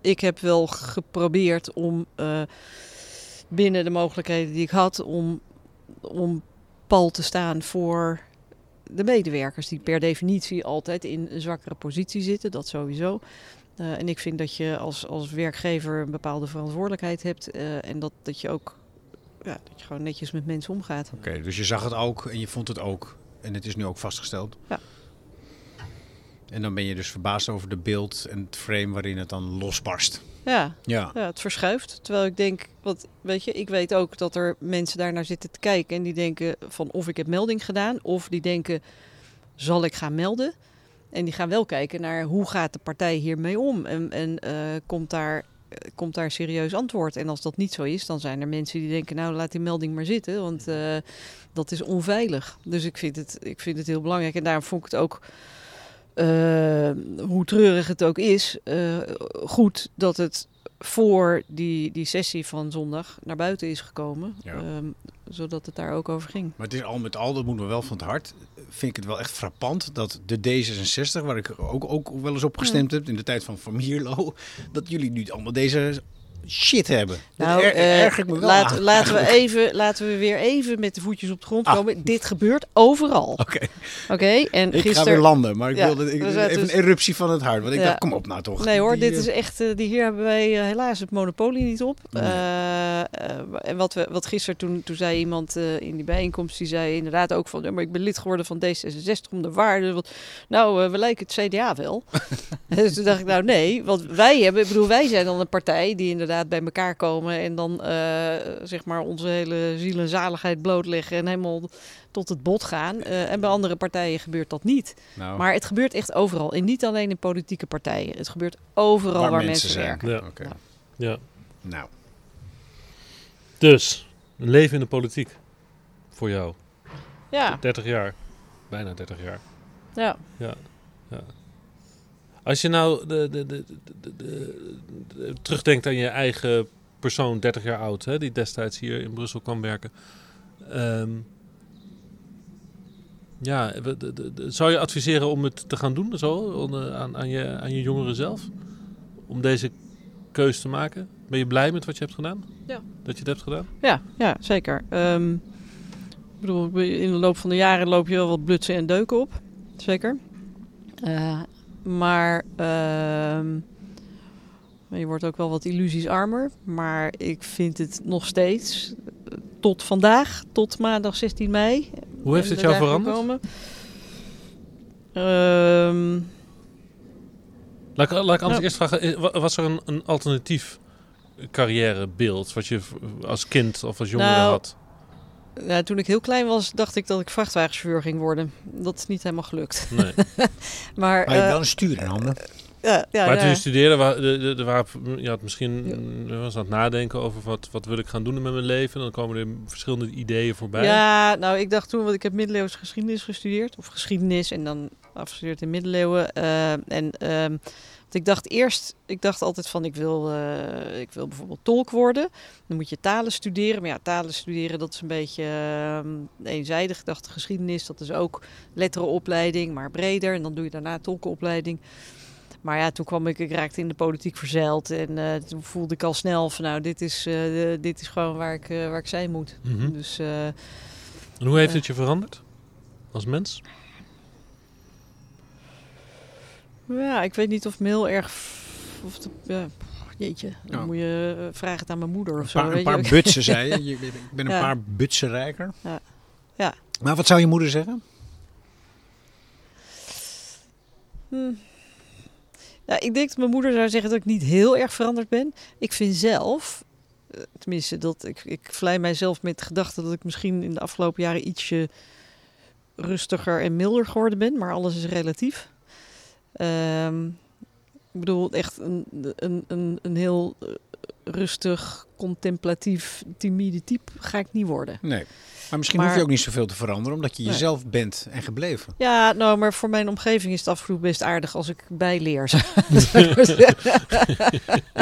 ik heb wel geprobeerd om eh, binnen de mogelijkheden die ik had, om, om pal te staan voor de medewerkers, die per definitie altijd in een zwakkere positie zitten, dat sowieso. Eh, en ik vind dat je als, als werkgever een bepaalde verantwoordelijkheid hebt eh, en dat, dat je ook ja, dat je gewoon netjes met mensen omgaat. Oké, dus je zag het ook en je vond het ook. En het is nu ook vastgesteld. Ja. En dan ben je dus verbaasd over de beeld en het frame waarin het dan losbarst. Ja, Ja. Ja, het verschuift. Terwijl ik denk, wat, weet je, ik weet ook dat er mensen daar naar zitten te kijken en die denken van of ik heb melding gedaan, of die denken, zal ik gaan melden? En die gaan wel kijken naar hoe gaat de partij hiermee om en, en eh, komt, daar, eh, komt daar serieus antwoord? En als dat niet zo is, dan zijn er mensen die denken, nou laat die melding maar zitten, want eh, dat is onveilig. Dus ik vind, het, ik vind het heel belangrijk en daarom vond ik het ook hoe treurig het ook is, eh, goed dat het voor die, die sessie van zondag naar buiten is gekomen. Ja. ehm, zodat het daar ook over ging. Maar het is al met al, dat moet me wel van het hart, vind ik het wel echt frappant dat de D66, waar ik ook, ook wel eens op gestemd heb in de tijd van Van Mierlo, dat jullie nu allemaal deze shit hebben. Nou, er, eh, erg ik me wel laat- aan, laten, we even, laten we weer even met de voetjes op de grond Ah. komen. Dit gebeurt overal. Oké, Oké, en ik ga weer landen, maar ik Ja, wilde ik, even dus- een eruptie van het hart. Want ik Ja. dacht, kom op nou toch. Nee hoor, Die, dit eh, is echt, eh, die hier hebben wij helaas het monopolie niet op. Nee. En wat, we, wat gisteren toen, toen zei iemand in die bijeenkomst, die zei inderdaad ook van, maar ik ben lid geworden van D66 om de waarde. Want, nou, we lijken het CDA wel. dus toen dacht ik, nou nee, want wij hebben, ik bedoel, wij zijn dan een partij die inderdaad bij elkaar komen en dan eh, zeg maar onze hele ziel en zaligheid blootleggen en helemaal tot het bot gaan. Eh, en bij andere partijen gebeurt dat niet. nou, Maar het gebeurt echt overal. En niet alleen in politieke partijen. Het gebeurt overal waar, mensen, zijn. werken. Ja. Oké. Ja. Ja. Nou, Dus, een leven in de politiek. Voor jou. Ja, 30 jaar. Bijna 30 jaar. ja. Als je nou de, de, de, de, de- de- terugdenkt aan je eigen persoon, 30 jaar oud, hè, die destijds hier in Brussel kwam werken. Ehm, ja, zou je adviseren om het te gaan doen zo, eh, aan, aan, je, aan je jongeren zelf? Om deze keus te maken? Ben je blij met wat je hebt gedaan? Ja. Dat je het hebt gedaan? ja, ja zeker. Ehm, ik bedoel, in de loop van de jaren loop je wel wat blutsen en deuken op. Zeker. Eh, maar ehm, je wordt ook wel wat illusies armer. Maar ik vind het nog steeds, eh, tot vandaag, tot maandag 16 mei. Hoe heeft en het jou veranderd? Ehm, Laat ik, laat ik anders eerst vragen, eh, wa- was er een, een alternatief carrièrebeeld wat je als kind of als jongere Nou, had? Ja, toen ik heel klein was, dacht ik dat ik vrachtwagenchauffeur ging worden. Dat is niet helemaal gelukt. Nee. Maar, maar je hebt eh, wel een stuur in handen. ja, ja, maar ja. toen je studeerde, wa- de, de, de, waren, je had misschien je was aan het nadenken over wat, wat wil ik gaan doen met mijn leven. En dan komen er verschillende ideeën voorbij. Ja, nou, ik dacht toen, want ik heb middeleeuwse geschiedenis gestudeerd. Of geschiedenis en dan afgestudeerd in middeleeuwen. eh, en ehm, ik dacht eerst, ik dacht altijd van, ik wil, eh, ik wil bijvoorbeeld tolk worden. Dan moet je talen studeren. Maar ja, talen studeren, dat is een beetje ehm, eenzijdig. Ik dacht, geschiedenis, dat is ook letterenopleiding, maar breder. En dan doe je daarna tolkenopleiding. Maar ja, toen kwam ik, ik raakte in de politiek verzeild. En eh, toen voelde ik al snel van, nou, dit is, eh, dit is gewoon waar ik, waar ik zijn moet. Mhm. Dus En hoe heeft het je veranderd als mens? Ja, ik weet niet of me heel erg. Of de, ja, jeetje, dan Ja. moet je eh, vragen het aan mijn moeder of Een zo. paar, een paar je. butsen, zei je. Ik ben een Ja. paar butsen rijker. Ja. Ja. Maar wat zou je moeder zeggen? Hm. Ja, ik denk dat mijn moeder zou zeggen dat ik niet heel erg veranderd ben. Ik vind zelf, eh, tenminste, dat ik, ik vlei mijzelf met de gedachte dat ik misschien in de afgelopen jaren ietsje rustiger en milder geworden ben. Maar alles is relatief. Ehm, ik bedoel, echt een, een, een, een heel eh, rustig, contemplatief, timide type ga ik niet worden. Nee. Maar misschien Maar- hoef je ook niet zoveel te veranderen, omdat je Nee. jezelf bent en gebleven. Ja, nou, maar voor mijn omgeving is het af en toe best aardig als ik bijleer.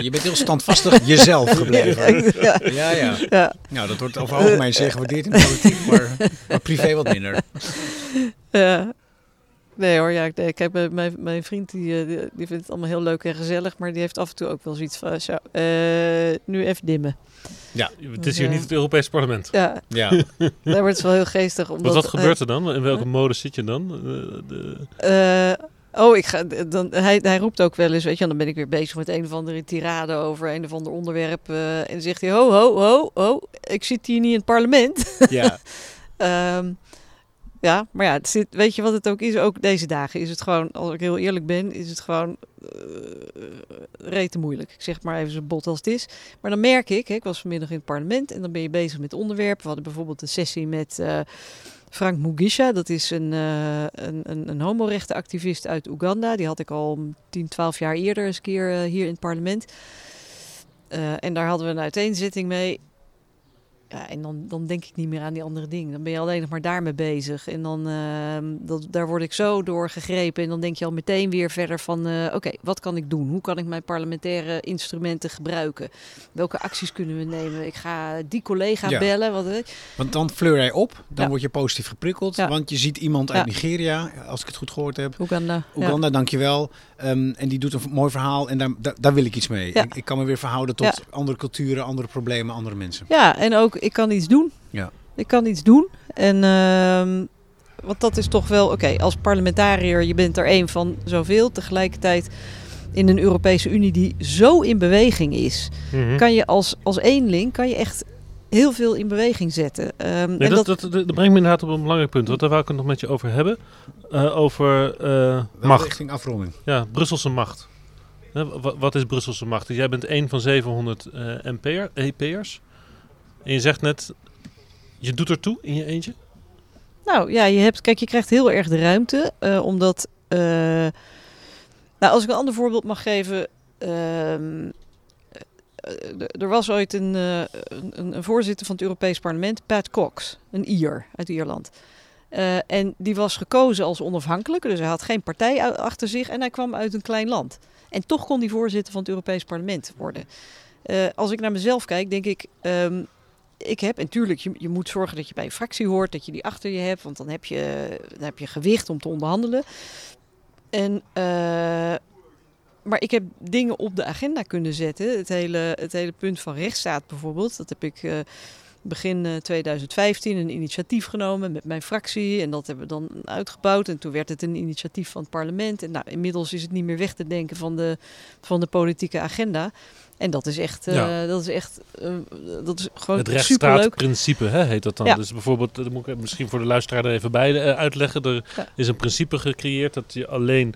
Je bent heel standvastig jezelf gebleven. ja, Ja, ja. ja, Nou, dat wordt over algemeen zeer gewaardeerd in politiek, maar, maar privé wat minder. ja. Nee hoor, ja, ik, heb eh, mijn, mijn vriend die, eh, die, die vindt het allemaal heel leuk en gezellig, maar die heeft af en toe ook wel zoiets van, zo, eh, nu even dimmen. Het is hier niet het Europees parlement. Ja, Ja. daar wordt het wel heel geestig. Omdat, Wat, wat eh, gebeurt er dan? In welke mode zit je dan? Eh, de, Eh, oh, ik ga, dan, hij, hij roept ook wel eens, weet je, dan ben ik weer bezig met een of andere tirade over een of ander onderwerp. eh, en dan zegt hij, ho, ho, ho, ho, ik zit hier niet in het parlement. ja. Ehm, ja, maar ja, het weet je wat het ook is? Ook deze dagen is het gewoon, als ik heel eerlijk ben, is het gewoon eh rete moeilijk. Ik zeg maar even zo bot als het is. Maar dan merk ik, hè, ik was vanmiddag in het parlement en dan ben je bezig met onderwerpen. We hadden bijvoorbeeld een sessie met eh, Frank Mugisha. Dat is een, eh een, een, een homorechtenactivist uit Oeganda. Die had ik al 10, 12 jaar eerder eens een keer hier in het parlement. En daar hadden we een uiteenzetting mee. Ja, en dan, dan denk ik niet meer aan die andere dingen. Dan ben je alleen nog maar daarmee bezig. En dan ehm, dat, daar word ik zo door gegrepen. En dan denk je al meteen weer verder van... eh, oké, wat kan ik doen? Hoe kan ik mijn parlementaire instrumenten gebruiken? Welke acties kunnen we nemen? Ik ga die collega Ja. bellen. Wat. Want dan fleur jij op, dan Ja. word je positief geprikkeld. Want je ziet iemand uit. Nigeria, als ik het goed gehoord heb. Oeganda. Oeganda, dankjewel. Ehm, en die doet een mooi verhaal en daar, daar, daar wil ik iets mee. Ik, ik kan me weer verhouden tot andere culturen, andere problemen, andere mensen. Ja, en ook ik kan iets doen. Ja. Ik kan iets doen. En ehm, want dat is toch wel, oké, als parlementariër, je bent er één van zoveel. Tegelijkertijd in een Europese Unie die zo in beweging is, Mhm. kan je als, als eenling kan je echt heel veel in beweging zetten. Ehm, Nee, en dat, dat, dat, dat brengt me inderdaad op een belangrijk punt. Want daar wou ik het nog met je over hebben. Eh, over eh, macht. richting afronding. Ja, Brusselse macht. Wat is Brusselse macht? Dus jij bent een van 700 eh MP'er, EP'ers. En je zegt net, je doet ertoe in je eentje. Nou ja, je hebt, kijk, je krijgt heel erg de ruimte, eh, omdat, eh, nou, als ik een ander voorbeeld mag geven, ehm, eh, er was ooit een, een, voorzitter van het Europees Parlement, Pat Cox, een Ier uit Ierland. En die was gekozen als onafhankelijke, dus hij had geen partij achter zich en hij kwam uit een klein land. En toch kon hij voorzitter van het Europees Parlement worden. Als ik naar mezelf kijk, denk ik, ehm, ik heb, en tuurlijk, je, je moet zorgen dat je bij een fractie hoort, dat je die achter je hebt, want dan heb je, dan heb je gewicht om te onderhandelen. En, eh, maar ik heb dingen op de agenda kunnen zetten. Het hele, het hele punt van rechtsstaat bijvoorbeeld, dat heb ik eh, begin eh, 2015 een initiatief genomen met mijn fractie. En dat hebben we dan uitgebouwd. En toen werd het een initiatief van het parlement. En nou, inmiddels is het niet meer weg te denken van de, van de politieke agenda. En dat is echt, eh, Ja. dat is echt, eh, dat is gewoon het rechtsstaatprincipe hè, heet dat dan. Ja. Dus bijvoorbeeld, dat moet ik misschien voor de luisteraar er even bij eh, uitleggen. Er Ja. is een principe gecreëerd dat je alleen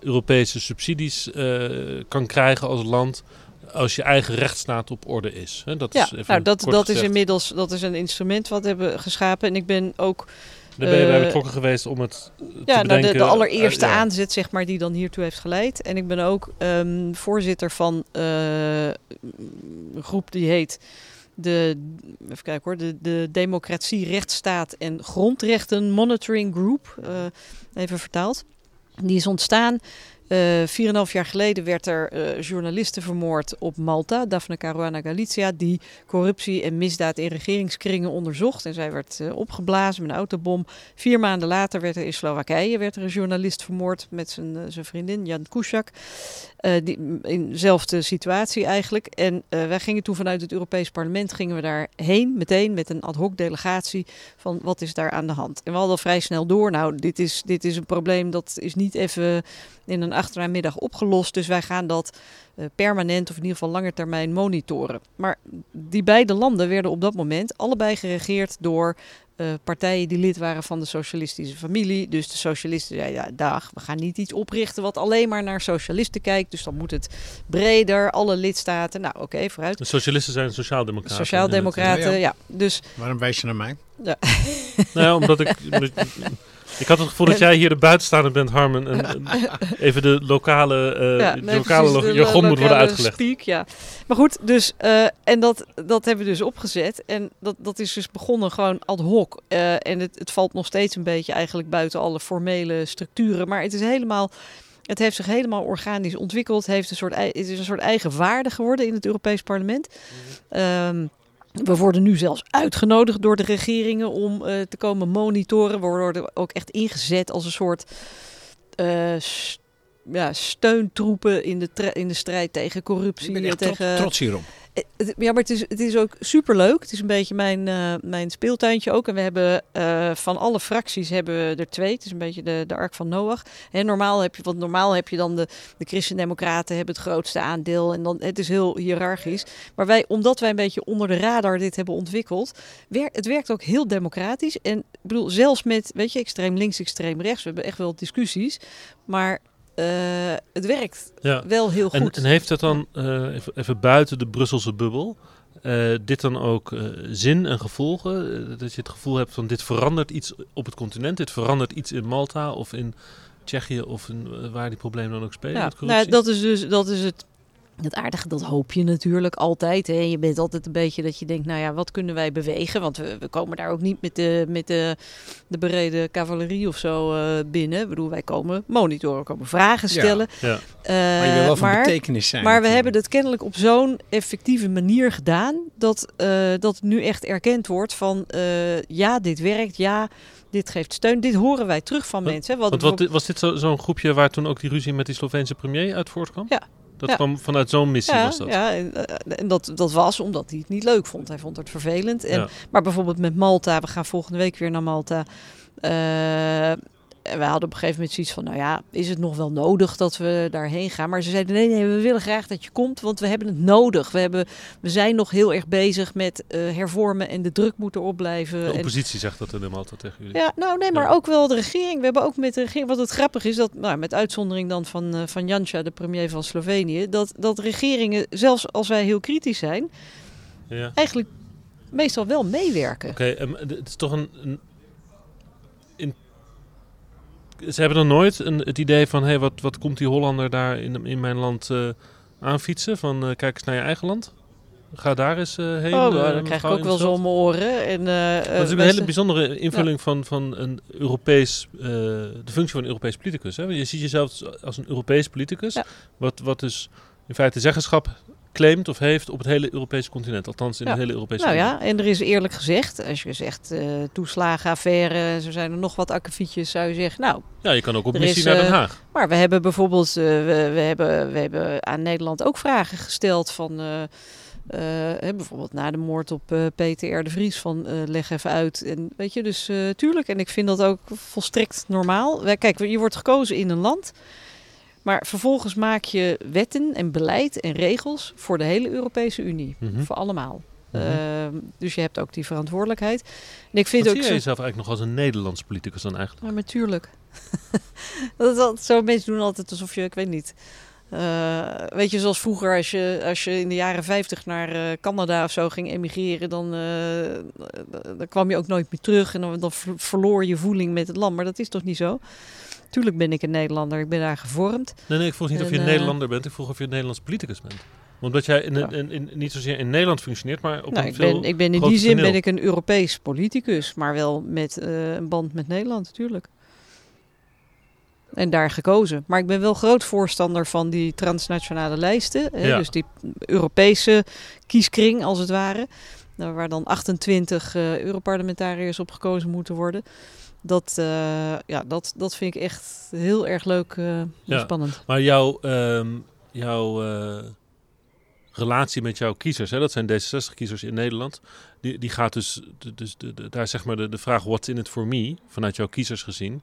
Europese subsidies eh, kan krijgen als land als je eigen rechtsstaat op orde is. Hè, dat Ja, is even nou, dat, dat is inmiddels dat is een instrument wat we hebben geschapen. En ik ben ook Daar ben je bij eh, betrokken geweest om het eh, te ja, nou, de, de allereerste Eh, ja. aanzet, zeg maar, die dan hiertoe heeft geleid. En ik ben ook ehm, voorzitter van een groep die heet de, even kijken hoor, de, de Democratie, Rechtsstaat en Grondrechten Monitoring Group, even vertaald. Die is ontstaan. Eh 4,5 jaar geleden werd er eh, journalisten vermoord op Malta, Daphne Caruana Galizia, die corruptie en misdaad in regeringskringen onderzocht. En zij werd eh, opgeblazen met een autobom. Vier maanden later werd er in Slowakije werd er een journalist vermoord met zijn, zijn vriendin Jan Kuciak. Eh, die, in dezelfde situatie eigenlijk. En wij gingen toen vanuit het Europees Parlement gingen we daarheen meteen met een ad hoc delegatie van wat is daar aan de hand. En we hadden vrij snel door. Nou, dit is, dit is een probleem dat is niet even in een achtermiddag opgelost. Dus wij gaan dat eh, permanent of in ieder geval lange termijn monitoren. Maar die beide landen werden op dat moment allebei geregeerd door eh, partijen die lid waren van de socialistische familie. Dus de socialisten zeiden, ja, dag, we gaan niet iets oprichten wat alleen maar naar socialisten kijkt. Dus dan moet het breder, alle lidstaten. Nou, oké, vooruit. De socialisten zijn sociaaldemocraten. Sociaaldemocraten, Ja, ja, ja. Dus Waarom wijs je naar mij? Nou ja, omdat ik... Ik had het gevoel dat jij hier de buitenstaander bent, Harmen. En, en even de lokale, ja, de nee, lokale de jargon moet worden uitgelegd. Speak, ja. Maar goed, dus, eh, en dat, dat hebben we dus opgezet. En dat, dat is dus begonnen gewoon ad hoc. Eh, en het, het valt nog steeds een beetje eigenlijk buiten alle formele structuren. Maar het is helemaal... Het heeft zich helemaal organisch ontwikkeld. Heeft een soort, het is een soort eigen waarde geworden in het Europees Parlement. Ehm, we worden nu zelfs uitgenodigd door de regeringen om eh, te komen monitoren. We worden ook echt ingezet als een soort eh, ja, steuntroepen in de, in de strijd tegen corruptie. Ik ben echt tegen, trots, hierop. Eh, Ja, maar het is, het is ook superleuk. Het is een beetje mijn, eh, mijn speeltuintje ook. En we hebben eh, van alle fracties hebben we er twee. Het is een beetje de, de ark van Noach. En normaal heb je, want normaal heb je dan de, de Christen-Democraten hebben het grootste aandeel. En dan, het is heel hiërarchisch. Maar wij, omdat wij een beetje onder de radar dit hebben ontwikkeld, wer, het werkt ook heel democratisch. En ik bedoel, zelfs met, weet je, extreem links, extreem rechts. We hebben echt wel discussies. Maar eh, het werkt Ja. wel heel En, goed. en heeft dat dan, eh, even, even buiten de Brusselse bubbel, eh, dit dan ook zin en gevolgen? Dat je het gevoel hebt van dit verandert iets op het continent, dit verandert iets in Malta of in Tsjechië of in, waar die problemen dan ook spelen Ja, nou, dat is dus dat is het, het aardige. Dat hoop je natuurlijk altijd. Hè. Je bent altijd een beetje dat je denkt, nou ja, wat kunnen wij bewegen? Want we, we komen daar ook niet met de, met de, de bereden cavalerie of zo eh, binnen. Ik bedoel, wij komen monitoren, komen vragen stellen. Ja. Eh, Maar je wil wel van maar- betekenis zijn. maar we natuurlijk. hebben het kennelijk op zo'n effectieve manier gedaan dat, eh, dat het nu echt erkend wordt van eh, ja, dit werkt, ja, dit geeft steun. Dit horen wij terug van mensen. hadden wat, was dit zo- zo'n groepje waar toen ook die ruzie met die Sloveense premier uit voortkwam? Ja. Dat Ja. kwam vanuit zo'n missie ja, was dat? Ja, en, eh, en dat, dat was omdat hij het niet leuk vond. Hij vond het vervelend. En, Ja. Maar bijvoorbeeld met Malta, we gaan volgende week weer naar Malta. Eh, en we hadden op een gegeven moment zoiets van, nou ja, is het nog wel nodig dat we daarheen gaan? Maar ze zeiden, nee, nee, we willen graag dat je komt, want we hebben het nodig. We, hebben, we zijn nog heel erg bezig met eh, hervormen en de druk moet erop blijven. De En- oppositie zegt dat in Malta tegen jullie. ja, nou nee, maar Ja. ook wel de regering. We hebben ook met de regering. Wat het grappig is, dat nou, met uitzondering dan van, eh van Janša, de premier van Slovenië, dat, dat regeringen, zelfs als wij heel kritisch zijn, Ja. eigenlijk meestal wel meewerken. Oké, ehm, het is toch een. Ze hebben dan nooit een, het idee van: hé, hey, wat, wat komt die Hollander daar in, in mijn land eh aanfietsen? Van eh, kijk eens naar je eigen land. Ga daar eens eh, heen. Oh, nou, dan krijg ik ook wel zo mijn oren. En, Dat is een hele bijzondere invulling van, van een Europees, de functie van een Europees politicus. Hè? Je ziet jezelf als een Europees politicus, Ja. wat, wat dus in feite zeggenschap claimt of heeft op het hele Europese continent. Althans in Ja. de hele Europese Nou Unie. ja, en er is eerlijk gezegd, als je zegt eh toeslagenaffaire, zo zijn er nog wat akkefietjes, zou je zeggen, nou, Ja, je kan ook op missie is, naar Den eh, Haag. Maar we hebben bijvoorbeeld, eh, we, we, hebben, we hebben aan Nederland ook vragen gesteld van, hè, bijvoorbeeld na de moord op eh, Peter R. de Vries, van leg even uit. En weet je, dus tuurlijk, en ik vind dat ook volstrekt normaal. Kijk, je wordt gekozen in een land, maar vervolgens maak je wetten en beleid en regels voor de hele Europese Unie, Mhm. voor allemaal. Mhm. Ehm, dus je hebt ook die verantwoordelijkheid. En ik vind Wat ook zie je jezelf eigenlijk nog als een Nederlands politicus dan eigenlijk? ja, natuurlijk. dat zo. Mensen doen altijd alsof je, ik weet niet. eh, weet je, zoals vroeger, als je, als je in de jaren 50 naar eh, Canada of zo ging emigreren, dan, eh, dan kwam je ook nooit meer terug en dan, dan ver- verloor je voeling met het land. Maar dat is toch niet zo? Tuurlijk ben ik een Nederlander, ik ben daar gevormd. Nee, nee, ik vroeg niet of je En, een eh, Nederlander bent. Ik vroeg of je een Nederlands politicus bent. Omdat jij in, Ja. in, in- niet zozeer in Nederland functioneert, maar op nou, een ik, veel ben, ik ben in die zin ben ik een Europees politicus, maar wel met eh, een band met Nederland natuurlijk. En daar gekozen. Maar ik ben wel groot voorstander van die transnationale lijsten. Hè, Ja. Dus die Europese kieskring, als het ware. Waar dan 28 eh, Europarlementariërs op gekozen moeten worden. Dat, eh, ja, dat, dat vind ik echt heel erg leuk eh, en Ja. spannend. Maar jouw, ehm, jouw eh, relatie met jouw kiezers, hè, dat zijn D66-kiezers in Nederland, die, die gaat dus, dus de, de- daar zeg maar de, de vraag what's in it for me, vanuit jouw kiezers gezien,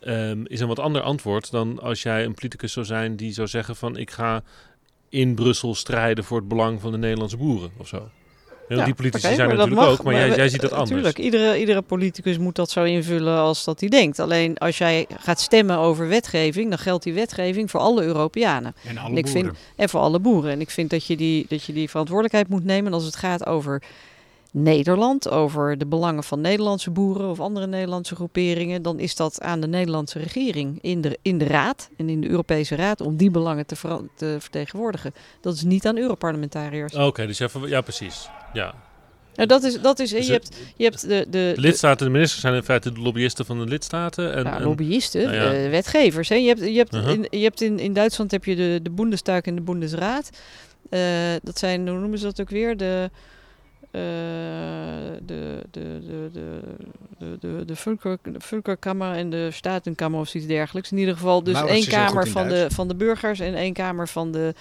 ehm, is een wat ander antwoord dan als jij een politicus zou zijn die zou zeggen van ik ga in Brussel strijden voor het belang van de Nederlandse boeren of zo. Ja, Ja, die politici zijn er natuurlijk mag, ook, maar, jij, we- jij ziet dat anders. Tuurlijk, iedere, iedere politicus moet dat zo invullen als dat hij denkt. Alleen als jij gaat stemmen over wetgeving, dan geldt die wetgeving voor alle Europeanen. En alle En ik vind- boeren. En voor alle boeren. En ik vind dat je die, dat je die verantwoordelijkheid moet nemen als het gaat over Nederland, over de belangen van Nederlandse boeren of andere Nederlandse groeperingen. Dan is dat aan de Nederlandse regering in de, in de Raad en in de Europese Raad om die belangen te, vera- te vertegenwoordigen. Dat is niet aan Europarlementariërs. Oké, dus even, ja precies. Ja. Nou, dat is, dat is Dus je, hebt, je hebt de, de, De lidstaten, de ministers zijn in feite de lobbyisten van de lidstaten. En, ja, en- lobbyisten, nou ja. eh, wetgevers. Hè. Je hebt, je hebt, Uh-huh. in, je hebt in, in Duitsland heb je de, de Bundestag en de Bundesraad. Eh, dat zijn, hoe noemen ze dat ook weer? De, de, de, de, de, de, de, de de Völkerkammer en de Statenkammer of iets dergelijks. In ieder geval dus één kamer van de, van de burgers en één kamer van de,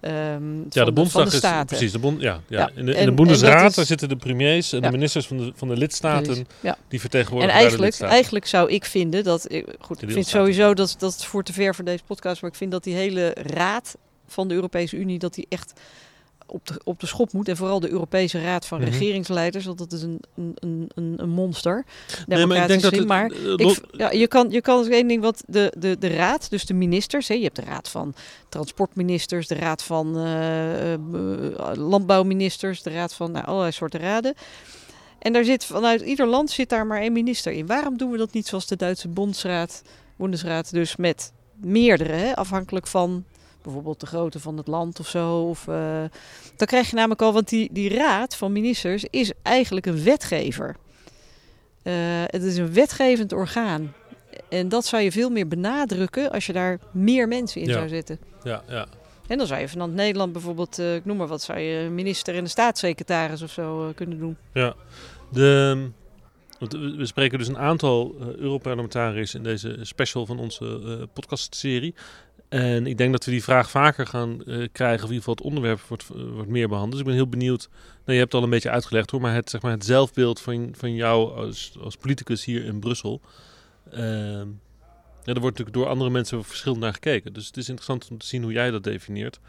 ehm Ja, van de Bondsdag de is staten. precies de bond. Ja, ja. Ja, In de, in en- de en Bundesraad is- daar zitten de premiers en Ja. de ministers van de, van de lidstaten Ja. die En vertegenwoordigen de eigenlijk, eigenlijk zou ik vinden dat. ik- Goed, ik vind sowieso dat dat is voor te ver voor deze podcast. Maar ik vind dat die hele raad van de Europese Unie. dat die echt op de, op de schop moet. En vooral de Europese Raad van Mhm. Regeringsleiders. Want dat is een, een, een, een monster. Nee, maar ik denk democratisch dat gezien. het, maar ik, ja, je kan, je kan één ding wat de, de, de raad, dus de ministers, hè, je hebt de raad van transportministers, de raad van eh, eh, landbouwministers, de raad van nou, allerlei soorten raden. En daar zit vanuit ieder land zit daar maar één minister in. Waarom doen we dat niet zoals de Duitse Bondsraad, Bundesraad, dus met meerdere, hè, afhankelijk van bijvoorbeeld de grootte van het land of zo. Of, eh, dan krijg je namelijk al, want die, die raad van ministers is eigenlijk een wetgever. Eh, het is een wetgevend orgaan. En dat zou je veel meer benadrukken als je daar meer mensen in Ja. zou zetten. ja, ja. En dan zou je vanuit Nederland bijvoorbeeld, eh, ik noem maar wat, zou je minister en een staatssecretaris of zo kunnen doen. Ja, de, we spreken dus een aantal Europarlementariërs in deze special van onze podcastserie. En ik denk dat we die vraag vaker gaan eh, krijgen, of in ieder geval het onderwerp wordt, eh, wordt meer behandeld. Dus ik ben heel benieuwd. Nou, je hebt het al een beetje uitgelegd hoor, maar het, zeg maar, het zelfbeeld van, van jou als, als politicus hier in Brussel. ehm, ja, er wordt natuurlijk door andere mensen verschillend naar gekeken. Dus het is interessant om te zien hoe jij dat definieert.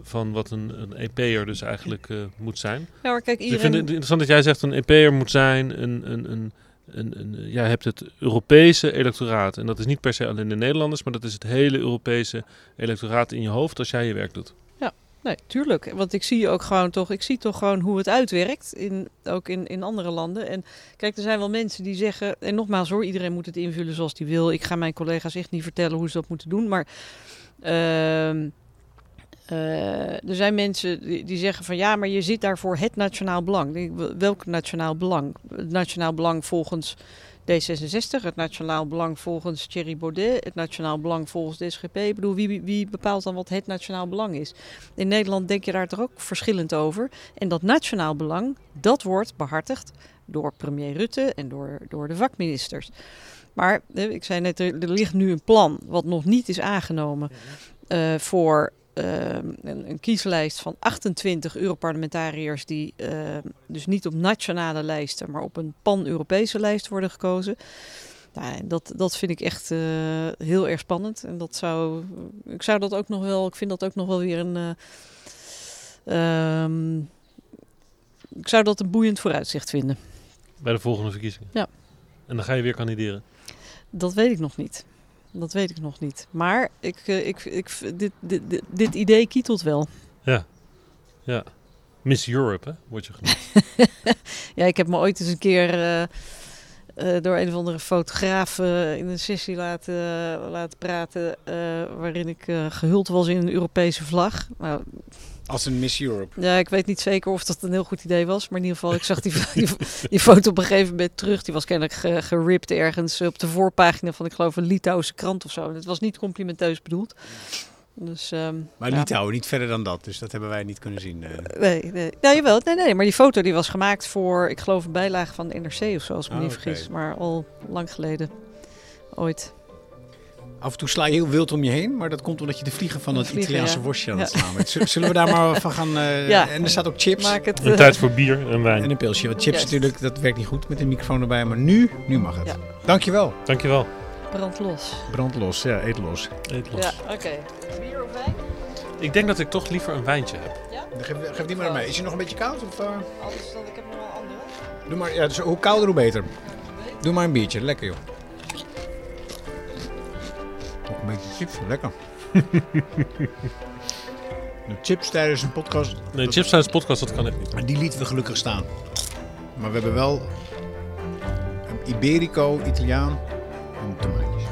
Van wat een, een EP'er dus eigenlijk eh, moet zijn. Maar kijk, Dus Ik vind iedereen... het interessant dat jij zegt een EP'er moet zijn. Een, een, een, een, jij hebt het Europese electoraat. En dat is niet per se alleen de Nederlanders, maar dat is het hele Europese electoraat in je hoofd als jij je werk doet. Nee, tuurlijk. Want ik zie ook gewoon toch, ik zie toch gewoon hoe het uitwerkt. In, ook in, in andere landen. En kijk, er zijn wel mensen die zeggen. En nogmaals hoor, iedereen moet het invullen zoals hij wil. Ik ga mijn collega's echt niet vertellen hoe ze dat moeten doen. Maar ehm, eh, er zijn mensen die, die zeggen van ja, maar je zit daar voor het nationaal belang. Welk nationaal belang? Het nationaal belang volgens D66, het nationaal belang volgens Thierry Baudet, het nationaal belang volgens de SGP. Ik bedoel, wie, wie- bepaalt dan wat het nationaal belang is? In Nederland denk je daar toch ook verschillend over. En dat nationaal belang, dat wordt behartigd door premier Rutte en door, door de vakministers. Maar eh, ik zei net, er, ligt nu een plan wat nog niet is aangenomen eh, voor een, een kieslijst van 28 Europarlementariërs die ehm, dus niet op nationale lijsten, maar op een pan-Europese lijst worden gekozen. Nou, dat, dat vind ik echt eh, heel erg spannend. En dat zou, ik zou dat ook nog wel, ik vind dat ook nog wel weer een. eh, ehm, ik zou dat een boeiend vooruitzicht vinden. Bij de volgende verkiezingen. Ja. En dan ga je weer kandideren. Dat weet ik nog niet. Dat weet ik nog niet. Maar ik, eh, ik, ik, dit, dit, dit, dit idee kietelt wel. Ja. Miss Europe, hè, word je genoemd. Ja, ik heb me ooit eens een keer eh, eh, door een of andere fotograaf in een sessie laten, laten praten. waarin ik eh, gehuld was in een Europese vlag. Nou, Als een Miss Europe. ja, ik weet niet zeker of dat een heel goed idee was. Maar in ieder geval, ik zag die, die, die foto op een gegeven moment terug. Die was kennelijk ge, geript ergens op de voorpagina van, ik geloof, een Litouwse krant of zo. En het was niet complimenteus bedoeld. Dus, ehm, Maar ja. Litouwen, niet verder dan dat. Dus dat hebben wij niet kunnen zien. eh. Nee, nee. Ja, jawel. Nee, nee, maar die foto die was gemaakt voor, ik geloof, een bijlage van de NRC of zo, als ik me Ah, niet vergis. Maar al lang geleden. Ooit. Af en toe sla je heel wild om je heen, maar dat komt omdat je de vliegen van De het vliegen, Italiaanse ja. worstje aan het slaan bent. Zullen we daar maar van gaan... eh, Ja. En er staat ook chips Maak het. Een eh, tijd voor bier en wijn. en een pilsje. Want chips Yes. natuurlijk, dat werkt niet goed met een microfoon erbij. Maar nu, nu mag het. Ja. Dankjewel. Dankjewel. brand los. Brand los, ja, eet los. Eet los. Ja, oké. Bier of wijn? Ik denk dat ik toch liever een wijntje heb. Dan Geef, geef die maar aan mij. Is hij nog een beetje koud? Of, eh? Anders dan, ik heb nog wel andere. Doe maar, ja, dus hoe kouder hoe beter. Doe maar een biertje, lekker joh. Nog een beetje chips, lekker. de chips tijdens een podcast, Nee, Chips tijdens podcast, dat kan echt niet. die lieten we gelukkig staan. Maar we hebben wel een Iberico, Italiaan en tomaatjes.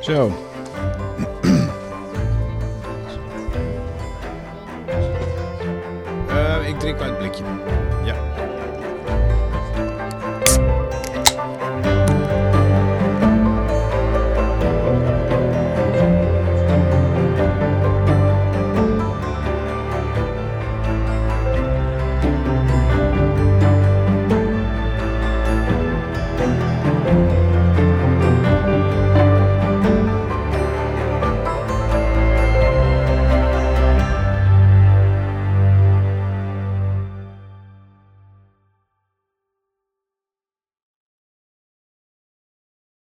Zo. Eh, ik drink uit het blikje.